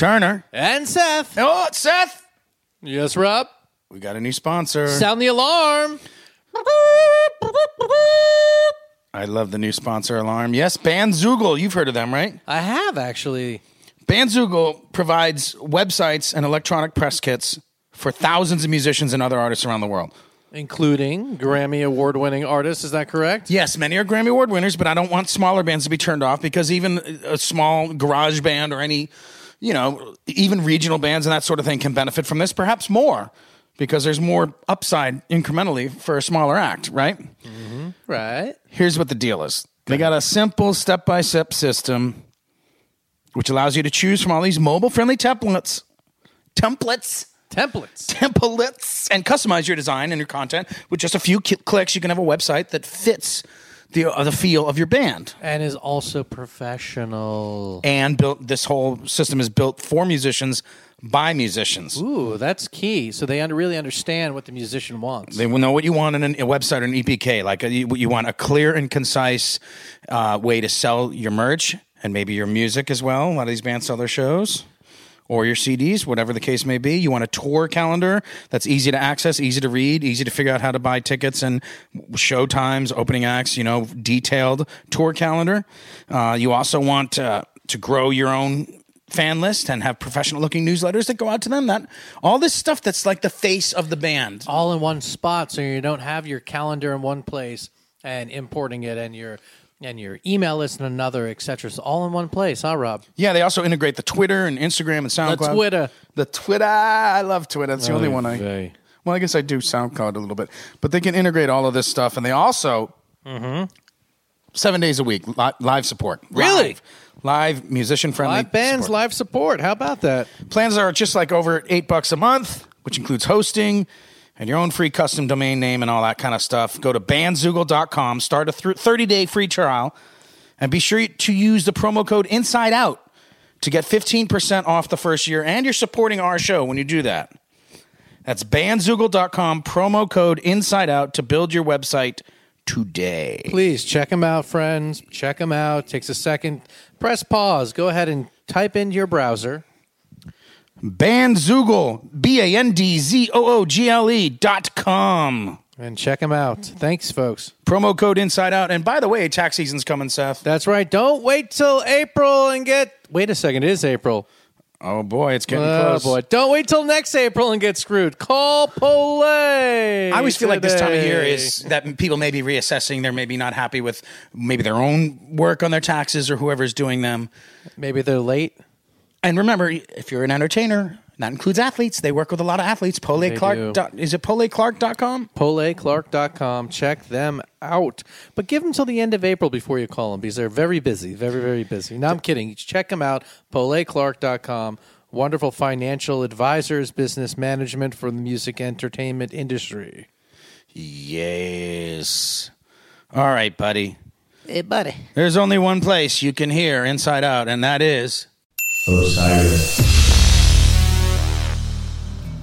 Turner. and Seth. Oh, it's Seth. Yes, Rob. We got a new sponsor. Sound the alarm. I love the new sponsor alarm. Yes, Bandzoogle. You've heard of them, right? I have actually. Bandzoogle provides websites and electronic press kits for thousands of musicians and other artists around the world. including Grammy award winning artists. Is that correct? Yes, many are Grammy Award winners, but I don't want smaller bands to be turned off because even a small garage band or any, you know, even regional bands and that sort of thing can benefit from this, perhaps more, because there's more upside incrementally for a smaller act, right? Mm-hmm. Right. Here's what the deal is they got a simple step by step system which allows you to choose from all these mobile friendly templates. Templates Templates. templates and customize your design and your content with just a few clicks. You can have a website that fits the uh, the feel of your band. And is also professional. And built this whole system is built for musicians by musicians. Ooh, that's key. So they under, really understand what the musician wants. They will know what you want in an, a website or an EPK. Like a, you, you want a clear and concise uh, way to sell your merch and maybe your music as well. A lot of these bands sell their shows or your CDs, whatever the case may be. You want a tour calendar that's easy to access, easy to read, easy to figure out how to buy tickets and show times, opening acts. You know, detailed tour calendar. Uh, you also want uh, to grow your own fan list and have professional looking newsletters that go out to them that all this stuff that's like the face of the band all in one spot so you don't have your calendar in one place and importing it and your and your email list and another, etc. So all in one place, huh, Rob? Yeah, they also integrate the Twitter and Instagram and SoundCloud. The Twitter. The Twitter. I love Twitter. That's the only one I. Well, I guess I do SoundCloud a little bit, but they can integrate all of this stuff, and they also mm-hmm. seven days a week li- live support. Really? live, live musician friendly Live bands, live support. How about that? Plans are just like over eight bucks a month, which includes hosting and your own free custom domain name and all that kind of stuff. Go to bandzoogle.com, start a 30 day free trial, and be sure to use the promo code Inside Out to get 15% off the first year. And you're supporting our show when you do that. That's bandzoogle.com, promo code Inside Out to build your website today. Please check them out, friends. Check them out. Takes a second. Press pause. Go ahead and type into your browser. Bandzoogle, B A N D Z O O G L E dot com. And check them out. Thanks, folks. Promo code Inside Out. And by the way, tax season's coming, Seth. That's right. Don't wait till April and get. Wait a second. It is April. Oh boy, it's getting close. Oh close. boy! Don't wait till next April and get screwed. Call Polay. I always feel like this time of year is that people may be reassessing. They're maybe not happy with maybe their own work on their taxes or whoever's doing them. maybe they're late. And remember, if you're an entertainer, that includes athletes. They work with a lot of athletes. Pole They Clark. do. Dot, is it PoleClark.com? PoleClark.com. Check them out. But give them till the end of April before you call them because they're very busy. Very, very busy. No, I'm kidding. Check them out. PoleClark.com. Wonderful financial advisors, business management for the music entertainment industry. Yes. All right, buddy. Hey, buddy. There's only one place you can hear Inside Out, and that is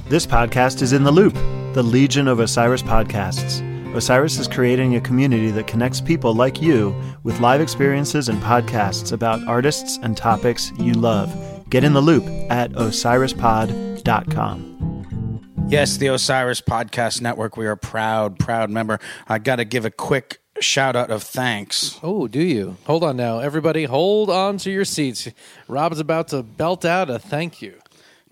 This podcast is in the loop, the Legion of Osiris podcasts. Osiris is creating a community that connects people like you with live experiences and podcasts about artists and topics you love. Get in the loop at osirispod.com. Yes, the Osiris Podcast Network. We are a proud, proud member. I got to give a quick shout out of thanks. Oh, do you? Hold on now, everybody. Hold on to your seats. Rob's about to belt out a thank you.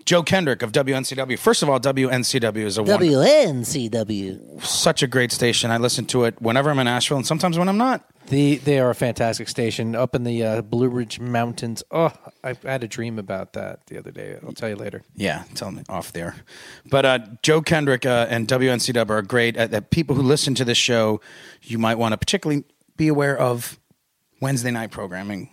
Joe Kendrick of WNCW. First of all, WNCW is a one, WNCW. such a great station. I listen to it whenever I'm in Asheville and sometimes when I'm not. The they are a fantastic station up in the uh, Blue Ridge Mountains. Oh, I had a dream about that the other day. I'll tell you later. Yeah, tell me off there. But uh, Joe Kendrick uh, and WNCW are great. Uh, that people who listen to this show, you might want to particularly be aware of Wednesday night programming.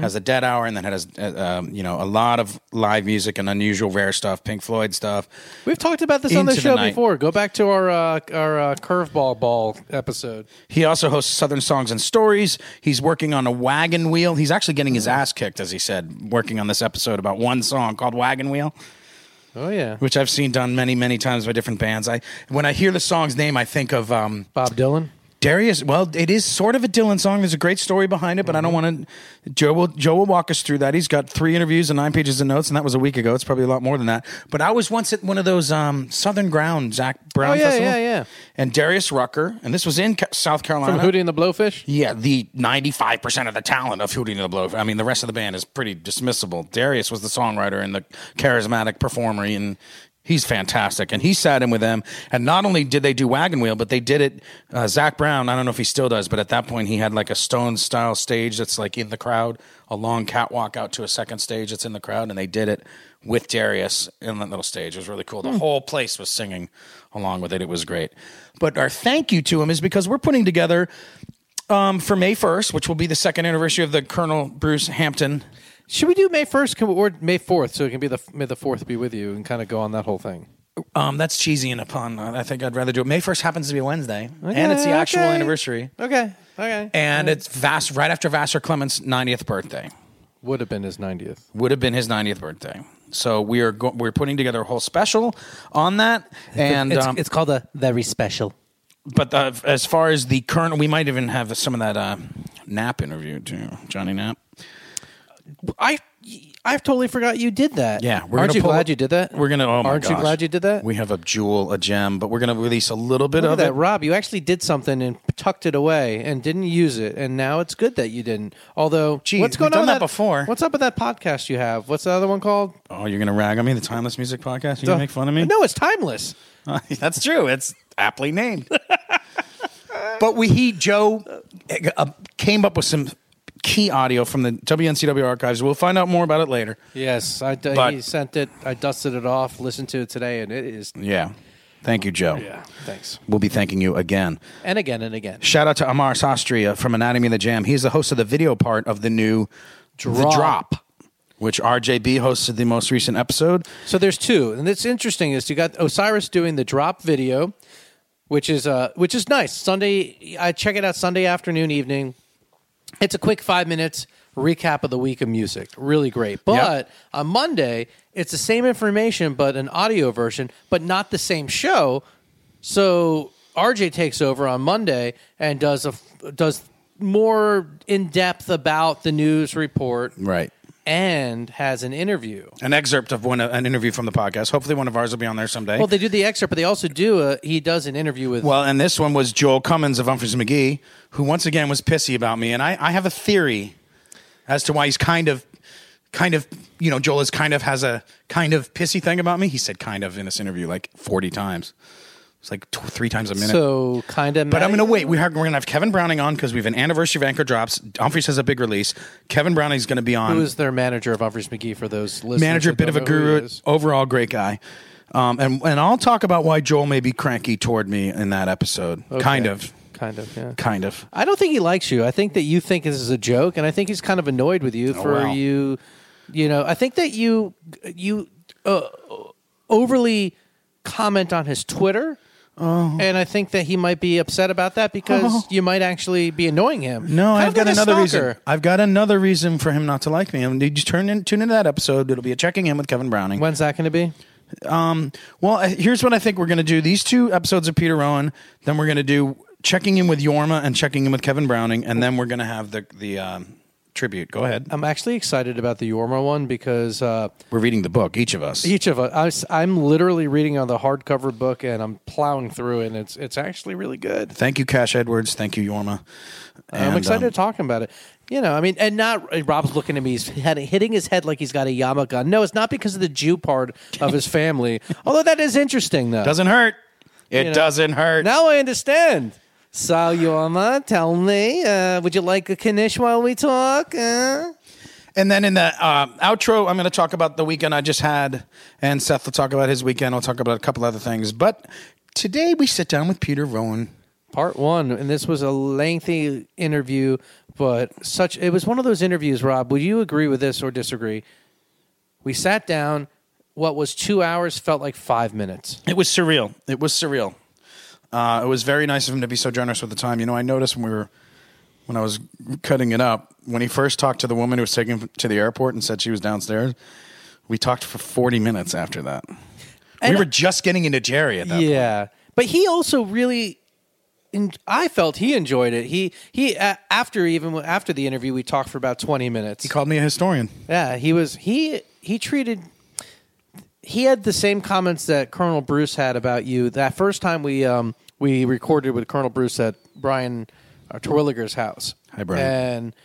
Has a dead hour and then has uh, um, you know a lot of live music and unusual rare stuff, Pink Floyd stuff. We've talked about this on the show night. before. Go back to our uh, our uh, curveball ball episode. He also hosts Southern Songs and Stories. He's working on a wagon wheel. He's actually getting his ass kicked, as he said, working on this episode about one song called Wagon Wheel. Oh yeah, which I've seen done many, many times by different bands. I when I hear the song's name, I think of um, Bob Dylan. Darius. Well, it is sort of a Dylan song. There's a great story behind it, but I don't want to. Joe will Joe will walk us through that. He's got three interviews and nine pages of notes, and that was a week ago. It's probably a lot more than that. But I was once at one of those um, Southern Ground Zac Brown Oh, yeah, Festival. yeah, yeah. And Darius Rucker, and this was in Ca- South Carolina. From Hootie and the Blowfish. Yeah, the 95% of the talent of Hootie and the Blowfish. I mean, the rest of the band is pretty dismissible. Darius was the songwriter and the charismatic performer, and he's fantastic. And he sat in with them. And not only did they do Wagon Wheel, but they did it. Uh, Zac Brown, I don't know if he still does, but at that point, he had like a stone style stage that's like in the crowd, a long catwalk out to a second stage that's in the crowd. And they did it with Darius in that little stage. It was really cool. The whole place was singing along with it. It was great. But our thank you to him is because we're putting together um, for May 1st, which will be the second anniversary of the Colonel Bruce Hampton. Should we do May first or May fourth so it can be the May the fourth be with you and kind of go on that whole thing? Um, that's cheesy and a pun. I think I'd rather do it. May 1st happens to be a Wednesday, and it's the actual okay. anniversary. Okay, okay. And it's Vass, right after Vassar Clements' 90th birthday. would have been his ninetieth. Would have been his 90th birthday. So we are go- we're putting together a whole special on that. And it's, um, it's called a very special. but uh, as far as the current, we might even have some of that uh, Knapp interview too, Johnny Knapp. I I've totally forgot you did that. Yeah, we're aren't you glad up- you did that? We're gonna. Oh my aren't you gosh. glad you did that? We have a jewel, a gem, but we're gonna release a little bit Look of at that, it. Rob. You actually did something and tucked it away and didn't use it, and now it's good that you didn't. Although, Gee, what's we've going done on that with before. What's up with that podcast you have? What's the other one called? Oh, you're gonna rag on me? The Timeless Music Podcast? You gonna make fun of me? No, it's timeless. That's true. It's aptly named. but we he Joe uh, came up with some key audio from the WNCW archives. We'll find out more about it later. Yes, I d- But- he sent it. I dusted it off, listened to it today, and it is. Yeah. Thank you, Joe. Yeah, thanks. We'll be thanking you again. And again and again. Shout out to Amar Sastry uh, from Anatomy of the Jam. He's the host of the video part of the new The Drop. Drop, which RJB hosted the most recent episode. So there's two, and it's interesting. Is you got Osiris doing the drop video, which is uh, which is nice. Sunday, I check it out Sunday afternoon, evening. It's a quick five minutes recap of the week of music. Really great. But on Monday, it's the same information, but an audio version, but not the same show. So RJ takes over on Monday and does a does more in depth about the news report, Right. And has an interview. An excerpt of one an interview from the podcast. Hopefully, one of ours will be on there someday. Well, they do the excerpt, but they also do a. He does an interview with. Well, and this one was Joel Cummins of Umphrey's McGee, who once again was pissy about me. And I, I have a theory as to why he's kind of, kind of, you know, Joel is kind of has a kind of pissy thing about me. He said kind of in this interview like 40 times. It's like two, three times a minute. so kind of. but I'm going to wait. We have, we're going to have Kevin Browning on because we have an anniversary of Anchor Drops. Umphrey's has a big release. Kevin Browning's going to be on Who is their manager of Umphrey's McGee for those listeners? manager, bit of a don't know who he guru, overall great guy. Um, and and I'll talk about why Joel may be cranky toward me in that episode. Kind of, Kind of. Yeah. kind of. I don't think he likes you. I think that you think this is a joke, and I think he's kind of annoyed with you for Oh, wow. you. You know, I think that you you uh, overly comment on his Twitter. Oh. And I think that he might be upset about that because you might actually be annoying him. No, I've got like another reason. I've got another reason for him not to like me. And did you turn in, tune into that episode? It'll be a checking in with Kevin Browning. When's that going to be? Um, well, uh, here's what I think we're going to do. These two episodes of Peter Rowan, then we're going to do checking in with Jorma and checking in with Kevin Browning, and then we're going to have the the um, tribute. Go ahead. I'm actually excited about the Jorma one because uh, We're reading the book, each of us. each of us, I, am literally reading on the hardcover book and I'm plowing through it, and it's it's actually really good. Thank you, Cash Edwards. Thank you, Jorma. I'm And, excited um, to talk about it. You know, I mean, and not uh, Rob's looking at me, he's head, hitting his head like he's got a Yama gun. No, it's not because of the Jew part of his family. Although that is interesting, though. doesn't hurt. It know. doesn't hurt. Now I understand. So, Yoma, tell me, uh, would you like a knish while we talk? Uh? And then in the uh, outro, I'm going to talk about the weekend I just had, and Seth will talk about his weekend. I'll talk about a couple other things. But today we sit down with Peter Rowan. Part one, and this was a lengthy interview, but such it was one of those interviews. Rob, would you agree with this or disagree? We sat down. What was two hours felt like five minutes. It was surreal. It was surreal. Uh, it was very nice of him to be so generous with the time. You know, I noticed when we were when I was cutting it up when he first talked to the woman who was taking him to the airport and said she was downstairs. We talked for 40 minutes after that. And- we were just getting into Jerry at that point. yeah, but he also really. en- I felt he enjoyed it. He he uh, after even after the interview, we talked for about twenty minutes. He called me a historian. Yeah, he was he he treated he had the same comments that Colonel Bruce had about you that first time we um we recorded with Colonel Bruce at Brian uh, Terwilliger's house. Hi, Brian. And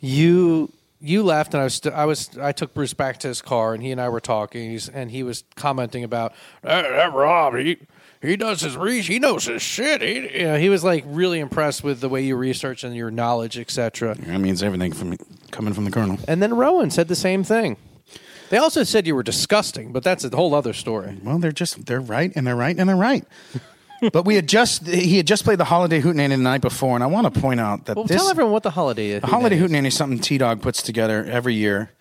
you you left and I was st- I was I took Bruce back to his car and he and I were talking he's, and he was commenting about that, that Rob he he does his research he knows his shit he you know he was like really impressed with the way you research and your knowledge etc. That means everything from coming from the colonel. And then Rowan said the same thing. They also said you were disgusting, but that's a whole other story. Well, they're just they're right and they're right and they're right. but we had just he had just played the holiday hootenanny the night before, and I want to point out that Well, this tell everyone what the holiday is. the holiday hootenanny is something T Dog puts together every year.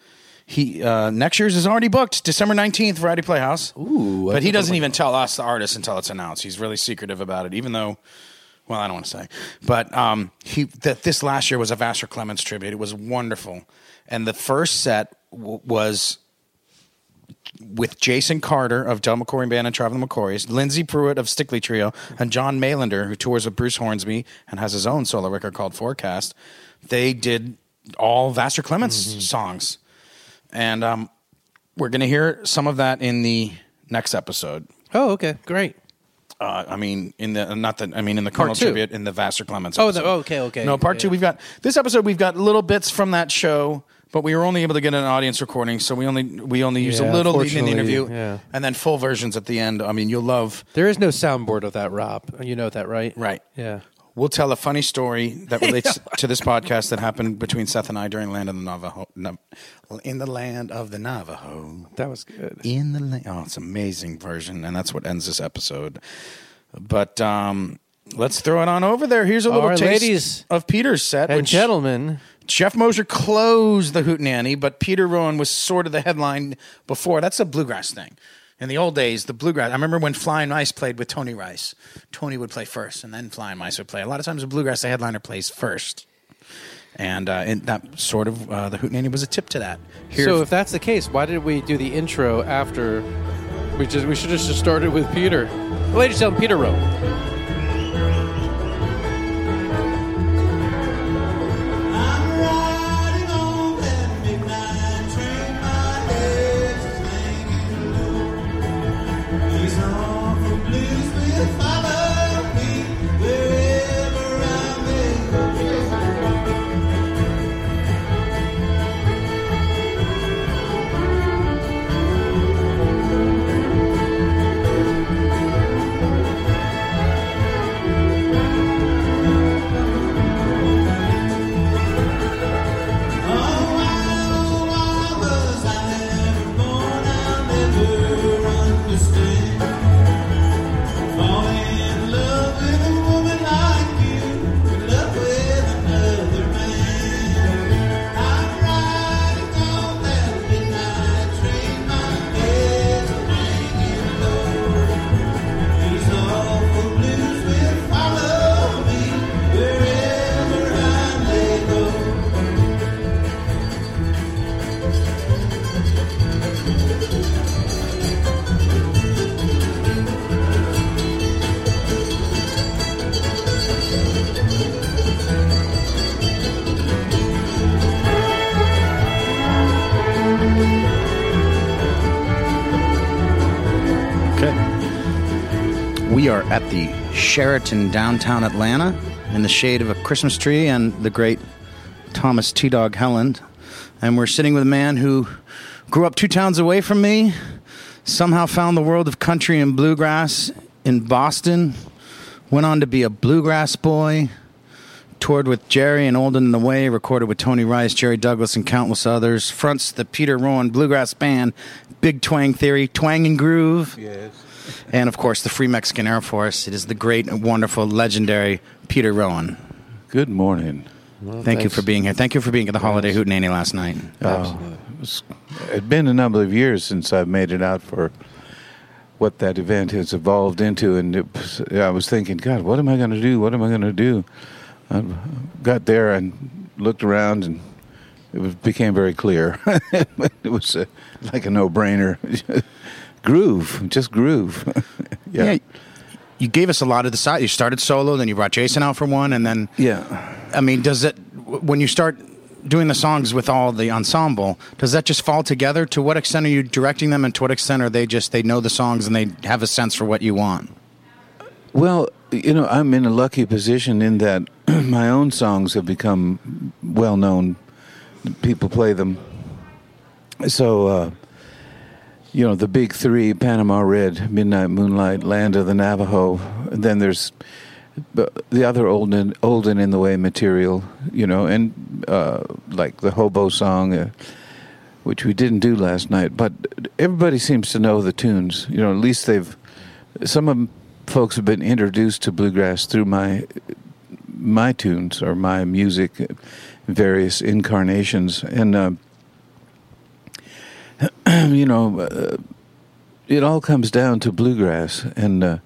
He uh, next year's is already booked, December nineteenth, Variety Playhouse. Ooh, but he doesn't even tell us the artist until it's announced. He's really secretive about it, even though. Well, I don't want to say, but um, he that this last year was a Vassar Clements tribute. It was wonderful, and the first set w- was with Jason Carter of Del McCoury Band and Travelin' McCourys, Lindsey Pruitt of Stickley Trio, and John Mailander, who tours with Bruce Hornsby and has his own solo record called Forecast. They did all Vassar Clements songs. And um, we're going to hear some of that in the next episode. Oh, okay, great. Uh, I mean, in the not the I mean in the Colonel tribute in the Vassar Clements. Oh, the- okay, okay. No, part two. We've got this episode. We've got little bits from that show, but we were only able to get an audience recording, so we only we only use Yeah, a little lead in the interview, yeah. and then full versions at the end. I mean, you'll love. There is no soundboard of that, Rob. You know that, right? Right. Yeah. We'll tell a funny story that relates to this podcast that happened between Seth and I during Land of the Navajo. In the land of the Navajo. That was good. in the la- oh it's an amazing version and that's what ends this episode but um let's throw it on over there here's a little right, taste ladies of peter's set And which gentlemen, jeff moser closed the hootenanny but peter rowan was sort of the headline before that's a bluegrass thing in the old days the bluegrass i remember when flying Rice played with tony rice tony would play first and then flying Rice would play a lot of times the bluegrass the headliner plays first and uh, and that sort of uh, the hootenanny was a tip to that here so if that's the case, why did we do the intro after? We just we should have just started with Peter. Ladies and gentlemen, Peter Rowe. Sheraton downtown Atlanta in the shade of a Christmas tree and the great Thomas T. Dog Helland. And we're sitting with a man who grew up two towns away from me, somehow found the world of country and bluegrass in Boston, went on to be a bluegrass boy, toured with Jerry and Old and in the Way, recorded with Tony Rice, Jerry Douglas, and countless others, fronts the Peter Rowan Bluegrass Band, Big Twang Theory, Twang and Groove. Yes. And of course, the Free Mexican Air Force. It is the great, and wonderful, legendary Peter Rowan. Good morning. Thank you for being here. Thank you for being at the Holiday Hootenanny last night. Uh, it's it's been a number of years since I've made it out for what that event has evolved into, and it was, I was thinking, God, what am I going to do? What am I going to do? I got there and looked around, and it became very clear. it was uh like a no-brainer. groove, just groove. yeah. Yeah. You gave us a lot of the side. You started solo, then you brought Jason out for one, and then yeah. I mean, does it when you start doing the songs with all the ensemble? Does that just fall together? To what extent are you directing them, and to what extent are they just they know the songs and they have a sense for what you want? Well, you know, I'm in a lucky position in that my own songs have become well known. People play them. So, uh, you know, the big three Panama Red, Midnight Moonlight, Land of the Navajo. And then there's the the other olden, old and in the way material, you know, and uh, like the hobo song, uh, which we didn't do last night. But everybody seems to know the tunes. You know, at least they've some of folks have been introduced to bluegrass through my my tunes or my music, various incarnations, and uh, you know, uh, it all comes down to bluegrass, and uh,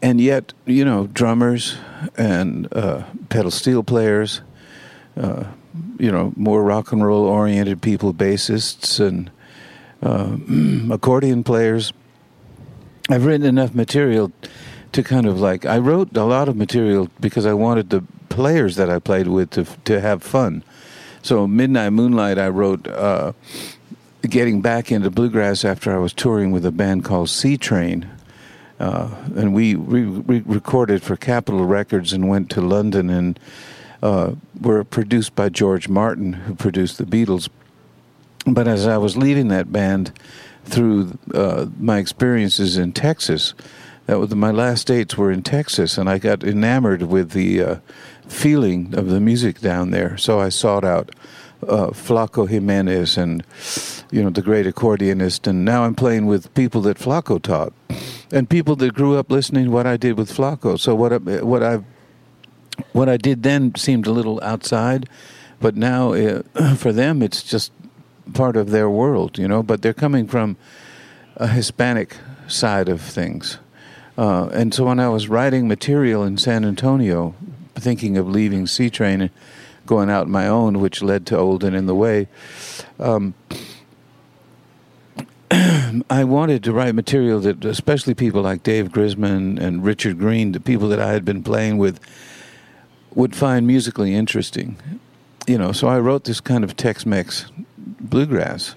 and yet you know, drummers and uh, pedal steel players, uh, you know, more rock and roll oriented people, bassists and uh, accordion players. I've written enough material to kind of like I wrote a lot of material because I wanted the players that I played with to to have fun. So Midnight Moonlight, I wrote uh, getting back into bluegrass after I was touring with a band called Seatrain, uh, and we re- re- recorded for Capitol Records and went to London and uh, were produced by George Martin, who produced the Beatles. But as I was leaving that band through uh, my experiences in Texas, that was my last dates were in Texas, and I got enamored with the uh, feeling of the music down there. So I sought out uh, Flaco Jimenez and you know the great accordionist, and now I'm playing with people that Flaco taught, and people that grew up listening what I did with Flaco. So what I, what I what I did then seemed a little outside, but now uh, for them it's just part of their world, you know. But they're coming from a Hispanic side of things. Uh, and so when I was writing material in San Antonio, thinking of leaving Seatrain going out my own, which led to Old and in the Way, um, I wanted to write material that, especially people like Dave Grisman and Richard Greene, the people that I had been playing with, would find musically interesting. You know, so I wrote this kind of Tex-Mex bluegrass,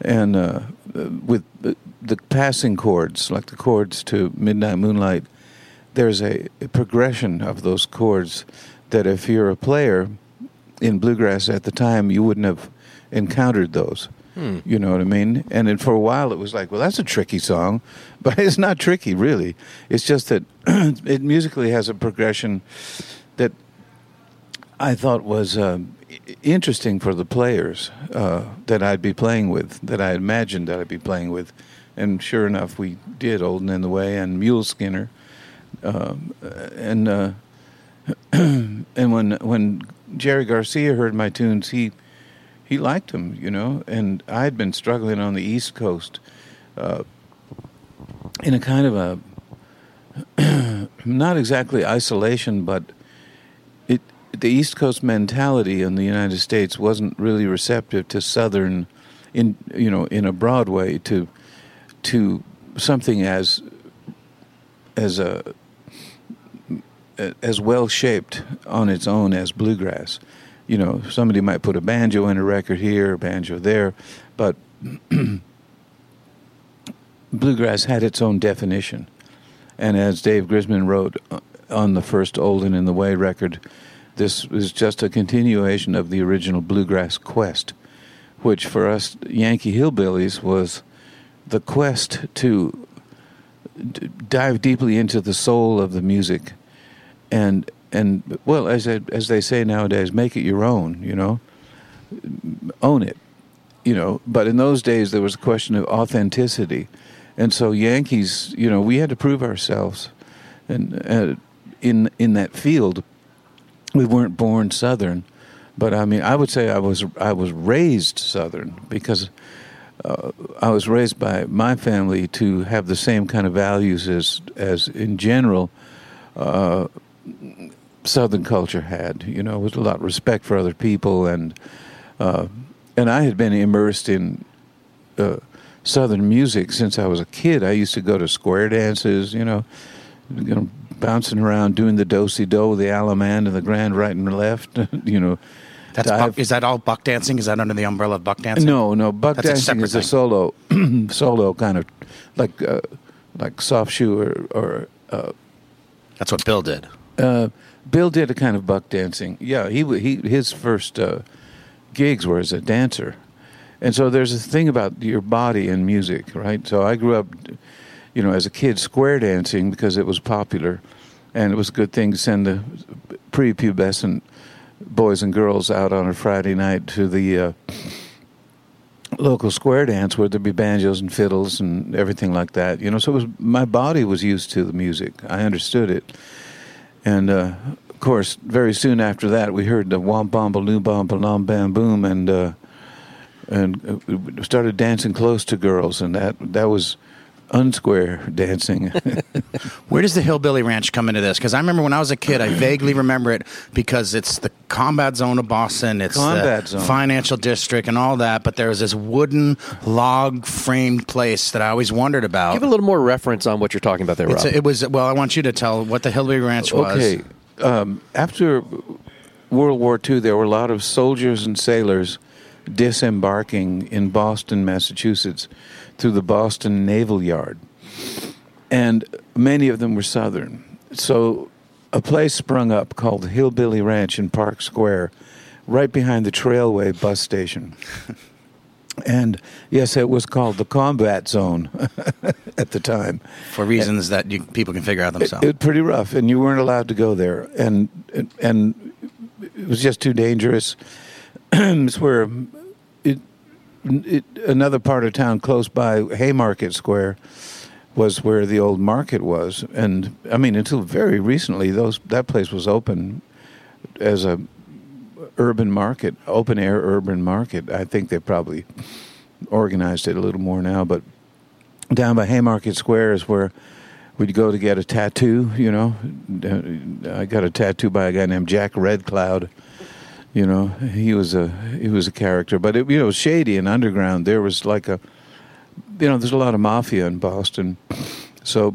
and uh, with the passing chords, like the chords to Midnight Moonlight, there's a progression of those chords that if you're a player in bluegrass at the time, you wouldn't have encountered those. You know what I mean? And then for a while, it was like, well, that's a tricky song, but it's not tricky, really. It's just that it musically has a progression that I thought was uh, interesting for the players uh, that I'd be playing with, that I imagined that I'd be playing with. And sure enough, we did Old and in the Way and Muleskinner. Um, and uh, and when when Jerry Garcia heard my tunes, he he liked them, you know. And I had been struggling on the East Coast uh, in a kind of a not exactly isolation, but it the East Coast mentality in the United States wasn't really receptive to Southern, in you know, in a broad way to to something as as a as well shaped on its own as bluegrass. You know, somebody might put a banjo in a record here, a banjo there, but bluegrass had its own definition. And as Dave Grisman wrote uh, on the first Old and in the Way record, this is just a continuation of the original bluegrass quest, which for us Yankee hillbillies was the quest to d- dive deeply into the soul of the music, and and well, as I, as they say nowadays, make it your own. You know, own it. You know, but in those days there was a question of authenticity, and so Yankees, you know, we had to prove ourselves, and uh, in in that field, we weren't born Southern, but I mean, I would say I was I was raised Southern because uh, I was raised by my family to have the same kind of values as as in general. Uh, Southern culture had, you know, with a lot of respect for other people, and uh, and I had been immersed in uh, Southern music since I was a kid. I used to go to square dances, you know, you know bouncing around doing the do-si do, the allemande and the grand right and left, you know. That's buck, is that all buck dancing? Is that under the umbrella of buck dancing? no, no. Buck That's dancing separate is a solo, solo kind of like uh, like soft shoe or, or uh, That's what Bill did. Uh, Bill did a kind of buck dancing. Yeah, he he his first uh, gigs were as a dancer, and so there's a thing about your body and music, right? So I grew up, you know, as a kid square dancing because it was popular, and it was a good thing to send the prepubescent boys and girls out on a Friday night to the. Uh, local square dance where there'd be banjos and fiddles and everything like that you know so it was my body was used to the music i understood it and uh, of course, very soon after that, we heard the womp bomb baloo bomb balom bam boom, and uh, and uh, started dancing close to girls, and that that was unsquare dancing. Where does the Hillbilly Ranch come into this? Because I remember when I was a kid, I vaguely remember it because it's the combat zone of Boston, it's Combat the zone. financial district, and all that. But there was this wooden log framed place that I always wondered about. Give a little more reference on what you're talking about there, Rob. It's a- it was well. I want you to tell what the Hillbilly Ranch was. okay, um, after World War II, there were a lot of soldiers and sailors disembarking in Boston, Massachusetts, through the Boston Naval Yard. And many of them were Southern. So a place sprung up called Hillbilly Ranch in Park Square, right behind the Trailway bus station. And yes, it was called the combat zone at the time. for reasons that you, people can figure out themselves. It was pretty rough, and you weren't allowed to go there, and and it was just too dangerous. it's where it another part of town close by Haymarket Square was where the old market was, and I mean until very recently, those that place was open as a urban market, open air urban market. I think they probably organized it a little more now, but down by Haymarket Square is where we'd go to get a tattoo. You know, Uh, I got a tattoo by a guy named Jack Red Cloud. You know, he was a he was a character, but it, you know, shady and underground. There was like a, you know, there's a lot of mafia in Boston, so.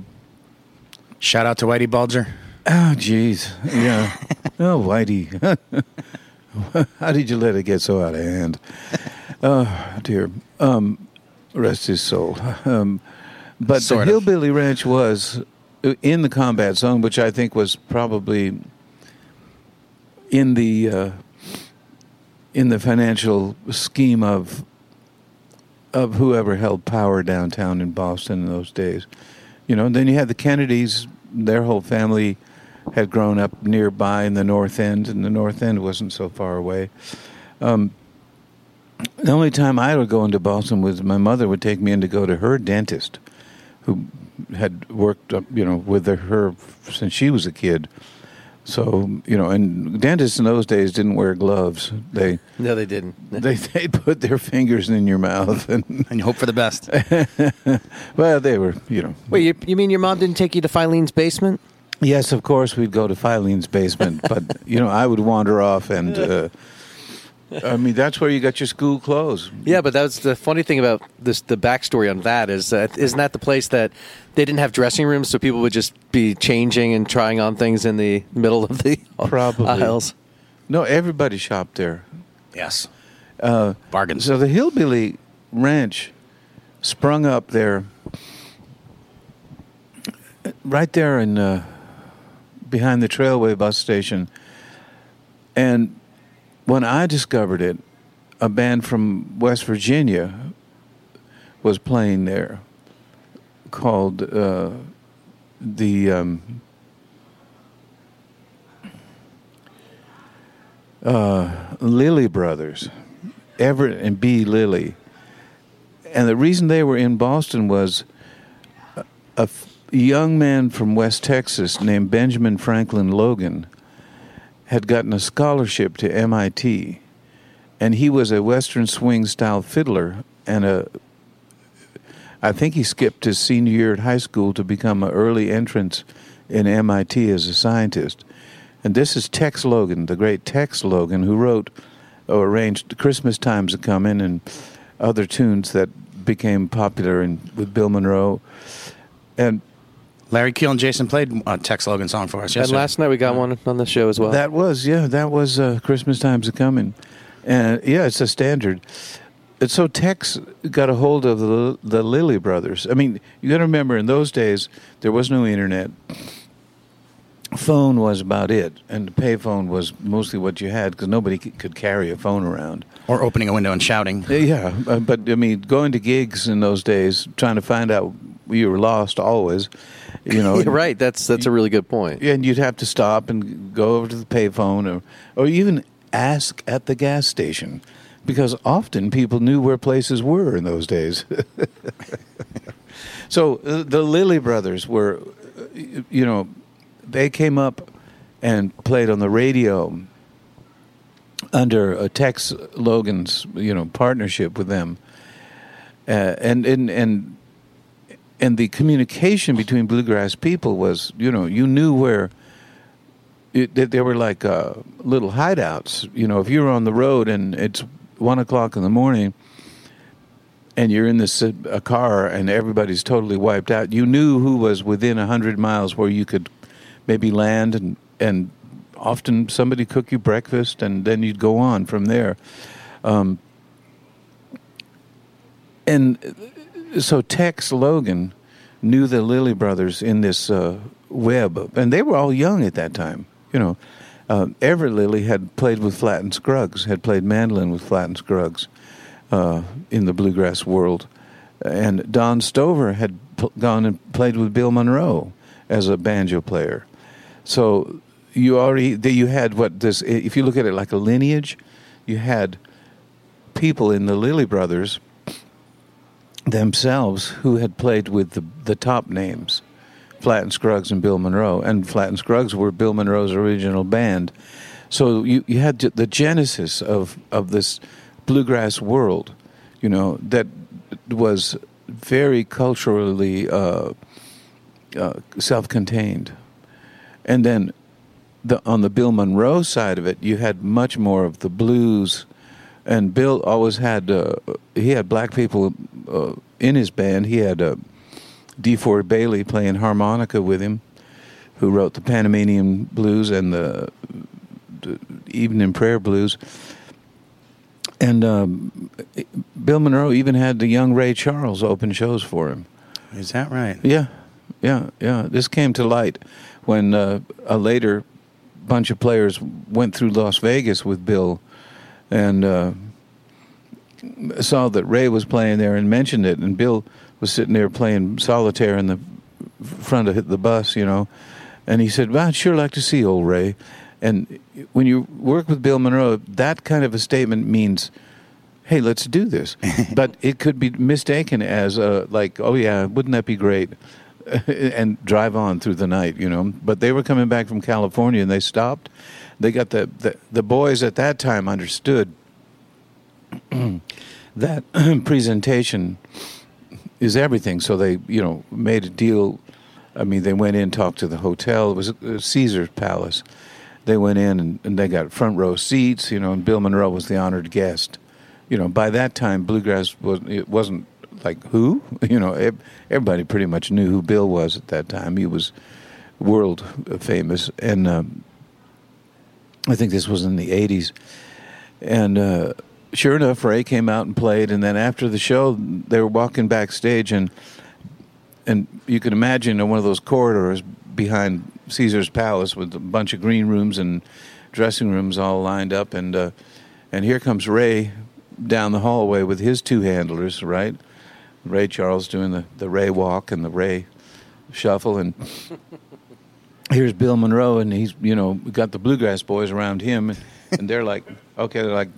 Shout out to Whitey Bulger. Oh, jeez, yeah. oh, Whitey, how did you let it get so out of hand? Oh, dear. Um, rest his soul. Um, but Sort the of. Hillbilly Ranch was in the combat zone, which I think was probably in the uh, in the financial scheme of of whoever held power downtown in Boston in those days. You know, then you had the Kennedys, their whole family had grown up nearby in the North End, and the North End wasn't so far away. Um, the only time I would go into Boston was my mother would take me in to go to her dentist, who had worked you know, with her since she was a kid. So you know, and dentists in those days didn't wear gloves. They no, they didn't. they they put their fingers in your mouth, and And you hope for the best. well, they were you know. Wait, you, you mean your mom didn't take you to Filene's basement? Yes, of course we'd go to Filene's basement, but you know I would wander off, and uh, I mean that's where you got your school clothes. Yeah, but that's the funny thing about this. The backstory on that is that isn't that the place that they didn't have dressing rooms, so people would just be changing and trying on things in the middle of the Probably. aisles. No, everybody shopped there. yes. Uh, Bargains. So the Hillbilly Ranch sprung up there right there in uh, behind the Trailway bus station. And when I discovered it, a band from West Virginia was playing there called uh, the um, uh, Lilly Brothers, Everett and B. Lilly. And the reason they were in Boston was a young man from West Texas named Benjamin Franklin Logan had gotten a scholarship to MIT. And he was a Western swing style fiddler and a I think he skipped his senior year at high school to become an early entrant in MIT as a scientist. And this is Tex Logan, the great Tex Logan, who wrote or arranged Christmas Times a Comin' and other tunes that became popular in, with Bill Monroe. And Larry Keel and Jason played a Tex Logan song for us And yesterday. last night we got one on the show as well. that was, yeah, that was uh, Christmas Times a Comin'. And yeah, it's a standard. And so Tex got a hold of the, the Lilly brothers. I mean, you got to remember in those days there was no internet. Phone was about it, and the payphone was mostly what you had because nobody c- could carry a phone around. or opening a window and shouting. Yeah, uh, but I mean, going to gigs in those days, trying to find out you were lost always, you know. Right. That's that's a really good point. Yeah, And you'd have to stop and go over to the payphone, or or even ask at the gas station, because often people knew where places were in those days. so uh, the Lilly brothers were, uh, you know, they came up and played on the radio under uh, Tex Logan's, you know, partnership with them, uh, and and and and the communication between bluegrass people was, you know, you knew where. That they were like uh, little hideouts. You know, if you were on the road and it's one o'clock in the morning, and you're in this a car and everybody's totally wiped out, you knew who was within a hundred miles where you could maybe land and and often somebody cook you breakfast and then you'd go on from there. Um, and so Tex Logan knew the Lilly brothers in this uh, web, and they were all young at that time. You know, uh, Lilly had played with Flatt and Scruggs, had played mandolin with Flatt and Scruggs uh, in the bluegrass world, and Don Stover had p- gone and played with Bill Monroe as a banjo player. So you already you had what this if you look at it like a lineage, you had people in the Lilly brothers themselves who had played with the the top names, Flatt and Scruggs and Bill Monroe, and Flatt and Scruggs were Bill Monroe's original band. So you you had the genesis of of this bluegrass world, you know that was very culturally uh, uh, self-contained, and then the on the Bill Monroe side of it, you had much more of the blues, and Bill always had uh, he had black people uh, in his band. He had uh, DeFord Bailey playing harmonica with him, who wrote the Pan American blues and the, the Evening Prayer blues. And um, Bill Monroe even had the young Ray Charles open shows for him. Is that right? Yeah, yeah, yeah. This came to light when uh, a later bunch of players went through Las Vegas with Bill and uh, saw that Ray was playing there and mentioned it, and Bill was sitting there playing solitaire in the front of the bus, you know, and he said, "Well, I'd sure like to see old Ray." And when you work with Bill Monroe, that kind of a statement means hey, let's do this. but it could be mistaken as uh, like, oh yeah, wouldn't that be great? and drive on through the night, you know. But they were coming back from California and they stopped. They got the the, the boys at that time understood that presentation is everything. So they, you know, made a deal. I mean, they went in, talked to the hotel. It was Caesar's Palace. They went in and, and they got front row seats, you know, and Bill Monroe was the honored guest. You know, by that time, bluegrass was it wasn't like who, you know, everybody pretty much knew who Bill was at that time. He was world famous, and um, I think this was in the '80s. And uh, sure enough, Ray came out and played. And then after the show, they were walking backstage, and and you can imagine in one of those corridors behind Caesar's Palace with a bunch of green rooms and dressing rooms all lined up, and uh, and here comes Ray down the hallway with his two handlers, right? Ray Charles doing the, the Ray walk and the Ray shuffle, and here's Bill Monroe, and he's you know got the bluegrass boys around him, and they're like, okay, they're like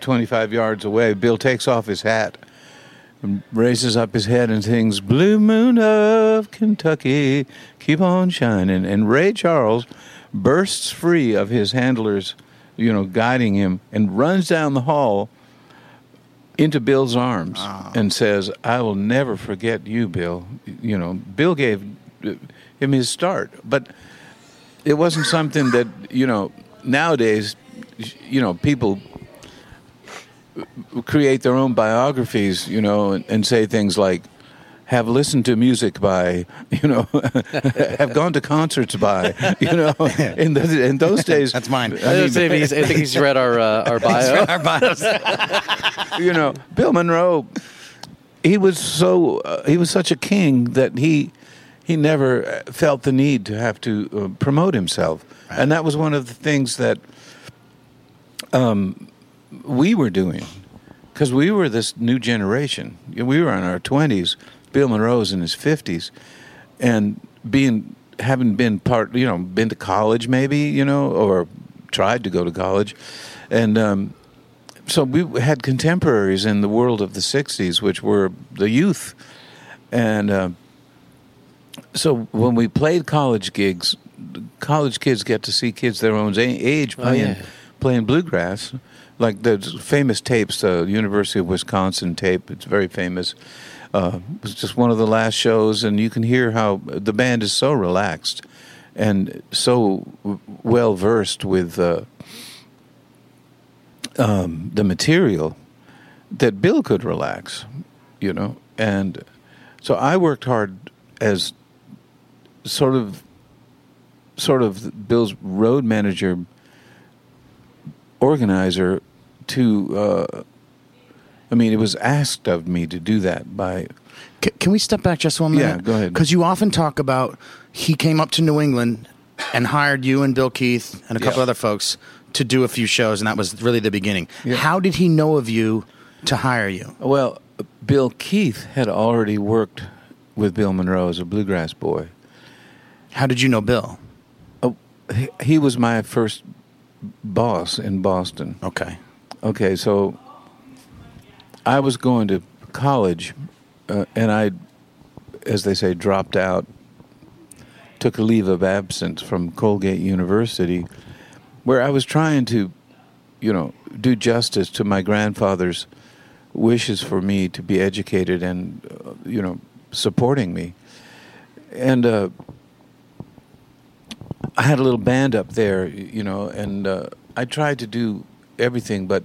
25 yards away. Bill takes off his hat and raises up his head and sings "Blue Moon of Kentucky, keep on shining," and Ray Charles bursts free of his handlers, you know, guiding him, and runs down the hall into Bill's arms ah. and says, "I will never forget you, Bill." You know, Bill gave him his start, but it wasn't something that you know nowadays. You know, people create their own biographies, you know, and, and say things like, have listened to music by, you know, have gone to concerts by, you know, in, the, in those days. That's mine. I, was saying he's, I think he's read our uh, our bio. Our bios. you know, Bill Monroe, he was so uh, he was such a king that he he never uh, felt the need to have to uh, promote himself, and that was one of the things that um, we were doing. Because we were this new generation. We were in our twenties. Bill Monroe's in his fifties, and being having been part, you know, been to college maybe, you know, or tried to go to college, and um, so we had contemporaries in the world of the '60s, which were the youth, and uh, so when we played college gigs, college kids get to see kids their own age playing yeah. playing bluegrass, like the famous tapes, the University of Wisconsin tape. It's very famous. Uh, it was just one of the last shows, and you can hear how the band is so relaxed and so well versed with uh, um, the material that Bill could relax, you know. And so I worked hard as sort of sort of Bill's road manager organizer to uh, I mean it was asked of me to do that by C- can we step back just one minute? Yeah, go ahead. Because you often talk about he came up to New England and hired you and Bill Keith and a couple Yeah. other folks to do a few shows, and that was really the beginning. How did he know of you to hire you? well Bill Keith had already worked with Bill Monroe as a bluegrass boy. How did you know Bill? Oh, he, he was my first boss in Boston. Okay. Okay, so I was going to college, uh, and I, as they say, dropped out. Took a leave of absence from Colgate University, where I was trying to, you know, do justice to my grandfather's wishes for me to be educated and, uh, you know, supporting me. And uh, I had a little band up there, you know, and uh, I tried to do everything, but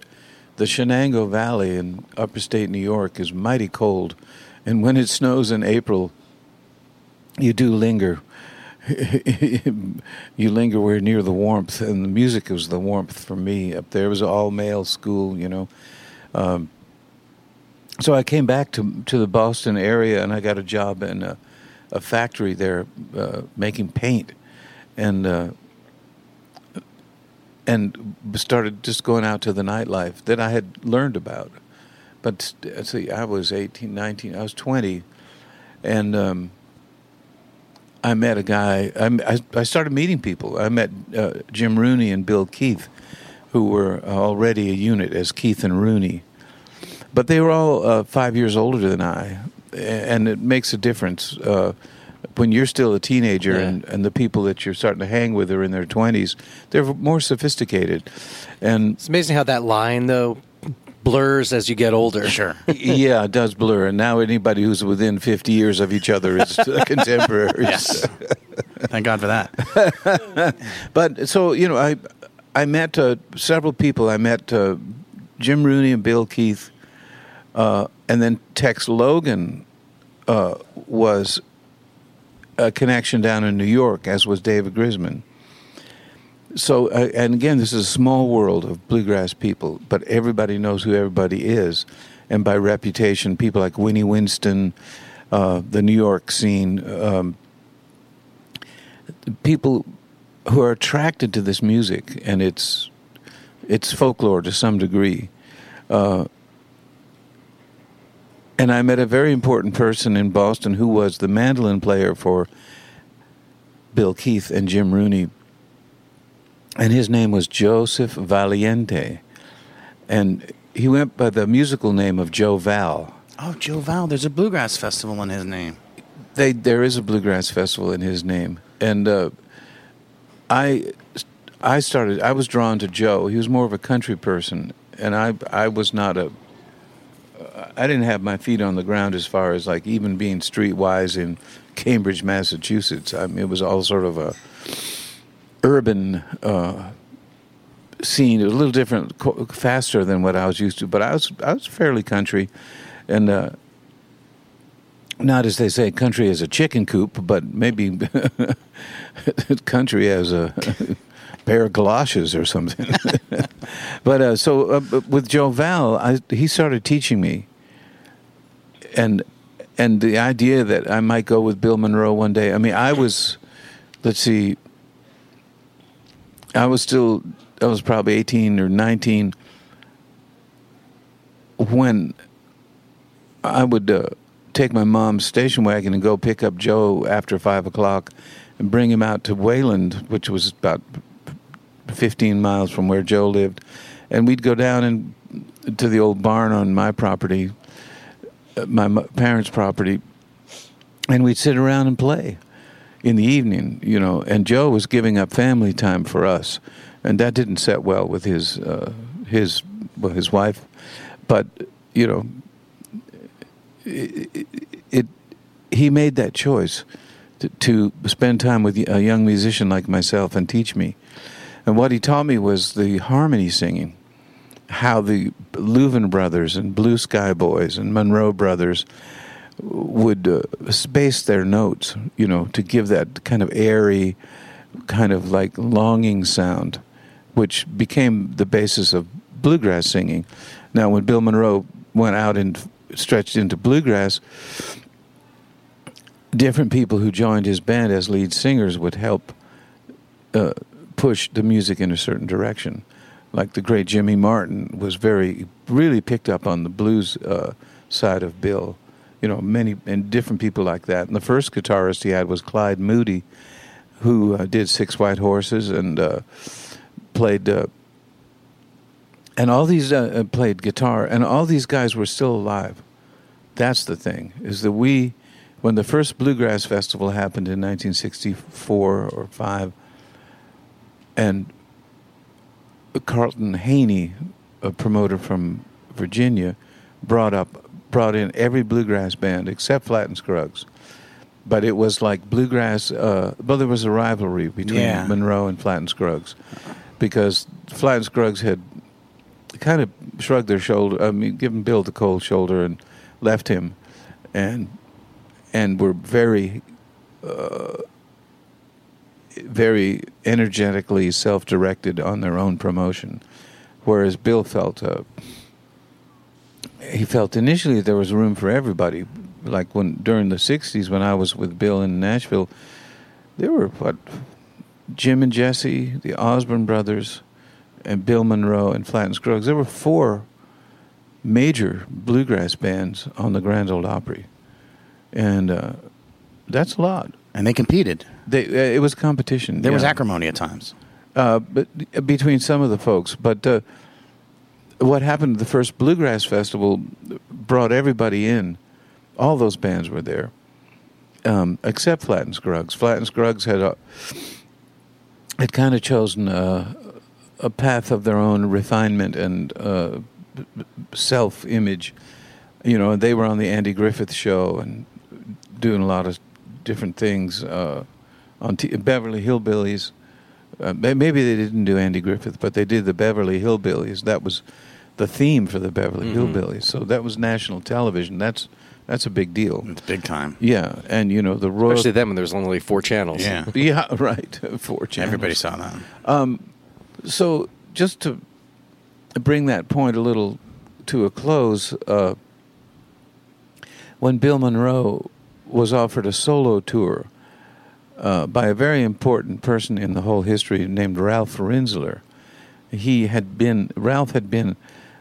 the Chenango Valley in upper state New York is mighty cold. And when it snows in April, you do linger. you linger where near the warmth, and the music was the warmth for me up there. It was an all male school, you know. Um, so I came back to to the Boston area, and I got a job in a, a factory there uh, making paint, and uh, and started just going out to the nightlife that I had learned about. But see, I was 18, 19, I was 20, and um, I met a guy. I, I, I started meeting people. I met uh, Jim Rooney and Bill Keith, who were already a unit as Keith and Rooney. But they were all uh, five years older than I, and it makes a difference. Uh, when you're still a teenager Yeah. and, and the people that you're starting to hang with are in their 20s, they're more sophisticated. And It's amazing how that line though blurs as you get older. Sure. yeah, it does blur. And now anybody who's within 50 years of each other is contemporaries. Yes. Thank God for that. But so you know, I I met uh, several people. I met uh, Jim Rooney and Bill Keith, uh, and then Tex Logan uh, was a connection down in New York, as was David Grisman. So, uh, and again, this is a small world of bluegrass people, but everybody knows who everybody is, and by reputation, people like Winnie Winston, uh, the New York scene. Um, people who are attracted to this music and its its folklore to some degree. Uh, and I met a very important person in Boston who was the mandolin player for Bill Keith and Jim Rooney. And his name was Joseph Valiante. And he went by the musical name of Joe Val. Oh, Joe Val. There's a bluegrass festival in his name. They, there is a bluegrass festival in his name. And uh, I, I started, I was drawn to Joe. He was more of a country person. And I, I was not a I didn't have my feet on the ground as far as like even being streetwise in Cambridge, Massachusetts. I mean, it was all sort of a urban uh, scene. It was a little different, co- faster than what I was used to. But I was I was fairly country, and uh, not as they say, country as a chicken coop, but maybe country as a pair of galoshes or something. but uh, so uh, with Joe Val, I, he started teaching me, and and the idea that I might go with Bill Monroe one day. I mean, I was, let's see, I was still, I was probably eighteen or nineteen when I would. Uh, take my mom's station wagon and go pick up Joe after five o'clock and bring him out to Wayland, which was about 15 miles from where Joe lived, and we'd go down and to the old barn on my property, uh, my parents' property, and we'd sit around and play in the evening, you know. And Joe was giving up family time for us, and that didn't set well with his uh, his well, his wife, but you know, it, it, it he made that choice to, to spend time with a young musician like myself and teach me. And what he taught me was the harmony singing, how the Louvin brothers and Blue Sky Boys and Monroe brothers would uh, space their notes, you know, to give that kind of airy, kind of like longing sound, which became the basis of bluegrass singing. Now, when Bill Monroe went out and stretched into bluegrass, different people who joined his band as lead singers would help uh, push the music in a certain direction. Like the great Jimmy Martin was very, really picked up on the blues uh, side of Bill. You know, many and different people like that. And the first guitarist he had was Clyde Moody, who uh, did Six White Horses and uh, played. Uh, and all these uh, played guitar, and all these guys were still alive. That's the thing is that we, when the first bluegrass festival happened in 1964 or five, and Carlton Haney, a promoter from Virginia, brought up brought in every bluegrass band except Flatt and Scruggs. But it was like bluegrass. Uh, well, there was a rivalry between Yeah. Monroe and Flatt and Scruggs because Flatt and Scruggs had kind of shrugged their shoulder. I mean, given Bill the cold shoulder and left him, and and were very, uh, very energetically self-directed on their own promotion, whereas Bill felt. Uh, he felt initially there was room for everybody. Like when during the '60s, when I was with Bill in Nashville, there were what Jim and Jesse, the Osborne brothers, and Bill Monroe and Flatt and Scruggs. There were four major bluegrass bands on the Grand Ole Opry, and uh, that's a lot. And they competed. They, uh, it was competition. There was acrimony at times. uh, but between some of the folks. But uh, what happened? The first bluegrass festival brought everybody in. All those bands were there, um, except Flatt and Scruggs. Flatt and Scruggs had uh, had kind of chosen a, a path of their own refinement and uh, self image. You know, they were on the Andy Griffith show and doing a lot of different things uh, on T- Beverly Hillbillies. Uh, maybe they didn't do Andy Griffith, but they did the Beverly Hillbillies. That was the theme for the Beverly Hillbillies. So that was national television. That's that's a big deal. It's big time. Yeah, and you know the Royal. Especially then when there's only four channels. Yeah. yeah, right. Four channels. Everybody saw that. So just to bring that point a little to a close, uh, when Bill Monroe was offered a solo tour uh, by a very important person in the whole history named Ralph Rinzler. He had been Ralph had been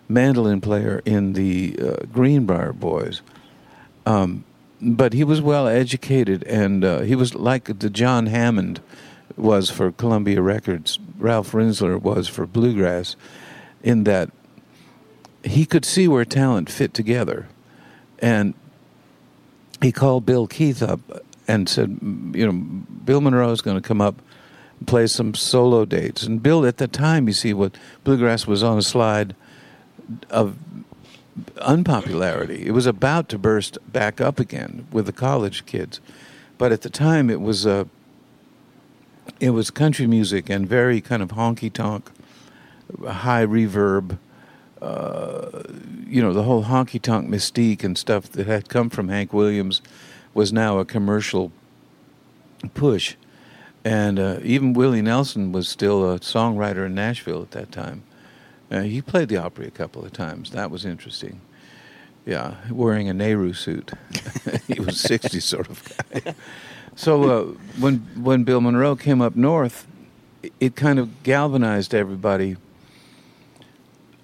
mandolin player in the uh, Greenbrier Boys, um, but he was well educated and uh, he was like the John Hammond was for Columbia Records. Ralph Rinzler was for bluegrass, in that he could see where talent fit together, and he called Bill Keith up and said, you know, Bill Monroe is going to come up and play some solo dates. And Bill, at the time, you see, what bluegrass was on a slide of unpopularity. It was about to burst back up again with the college kids, but at the time, it was uh, it was country music and very kind of honky tonk, high reverb. Uh, you know, the whole honky tonk mystique and stuff that had come from Hank Williams was now a commercial push. And uh, even Willie Nelson was still a songwriter in Nashville at that time. Uh, he played the Opry a couple of times. That was interesting. Yeah, wearing a Nehru suit. he was 60 sort of guy. So uh, when when Bill Monroe came up north, it, it kind of galvanized everybody.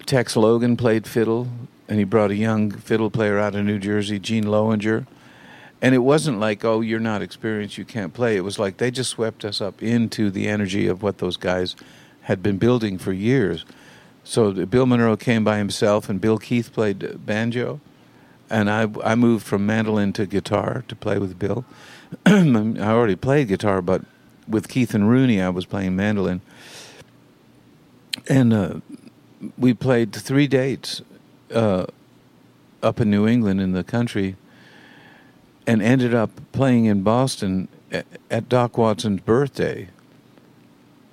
Tex Logan played fiddle, and he brought a young fiddle player out of New Jersey, Gene Lowinger. And it wasn't like, oh, you're not experienced, you can't play. It was like they just swept us up into the energy of what those guys had been building for years. So Bill Monroe came by himself, and Bill Keith played banjo, and I I moved from mandolin to guitar to play with Bill. I already played guitar, but with Keith and Rooney, I was playing mandolin, and uh, we played three dates uh, up in New England in the country, and ended up playing in Boston at, at Doc Watson's birthday.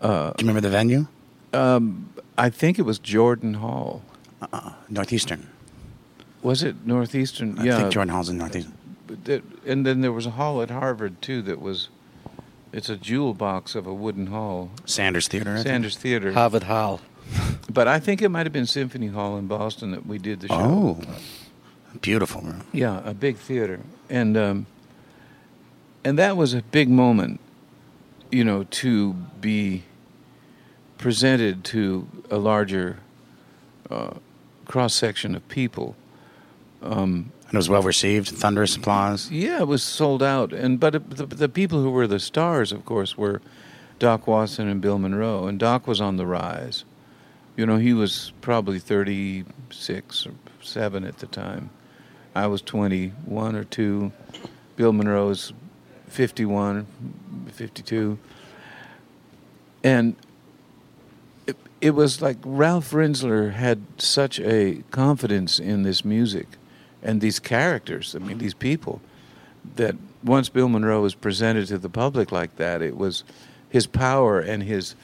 Do you remember the venue? Um, I think it was Jordan Hall. Uh, Northeastern. Was it Northeastern? I yeah, think Jordan Hall's in Northeastern. And then there was a hall at Harvard too that was. It's a jewel box of a wooden hall, Sanders Theater. I think. Sanders Theater. Harvard Hall. But I think it might have been Symphony Hall in Boston that we did the show. Oh, beautiful. room. Yeah, a big theater, and um, and that was a big moment, you know, to be presented to a larger uh, cross section of people. And it was well received. Thunderous applause. Yeah, it was sold out, and but it, the, the people who were the stars, of course, were Doc Watson and Bill Monroe, and Doc was on the rise. You know, he was probably thirty six or seven at the time. I was twenty one or two. Bill Monroe was 51, 52. and it, it was like Ralph Rinzler had such a confidence in this music and these characters. I mean, these people that once Bill Monroe was presented to the public like that, it was his power and his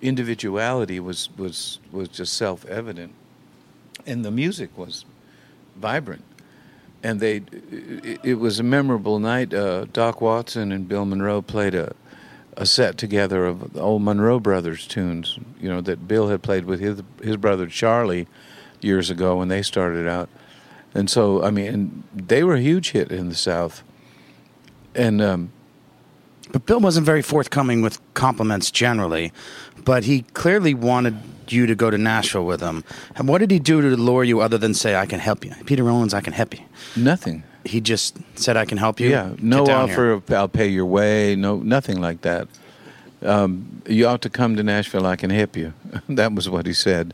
individuality was was was just self evident, and the music was vibrant. And they, it, it was a memorable night. Uh, Doc Watson and Bill Monroe played a a set together of old Monroe Brothers tunes, you know, that Bill had played with his his brother Charlie years ago when they started out. And so, I mean, they were a huge hit in the South. And um, But Bill wasn't very forthcoming with compliments generally, but he clearly wanted you to go to Nashville with him. And what did he do to lure you other than say, I can help you? Peter Rowan, I can help you. nothing. He just said, I can help you. Yeah, no offer of I'll pay your way, no nothing like that. Um, you ought to come to Nashville. I can help you. that was what he said.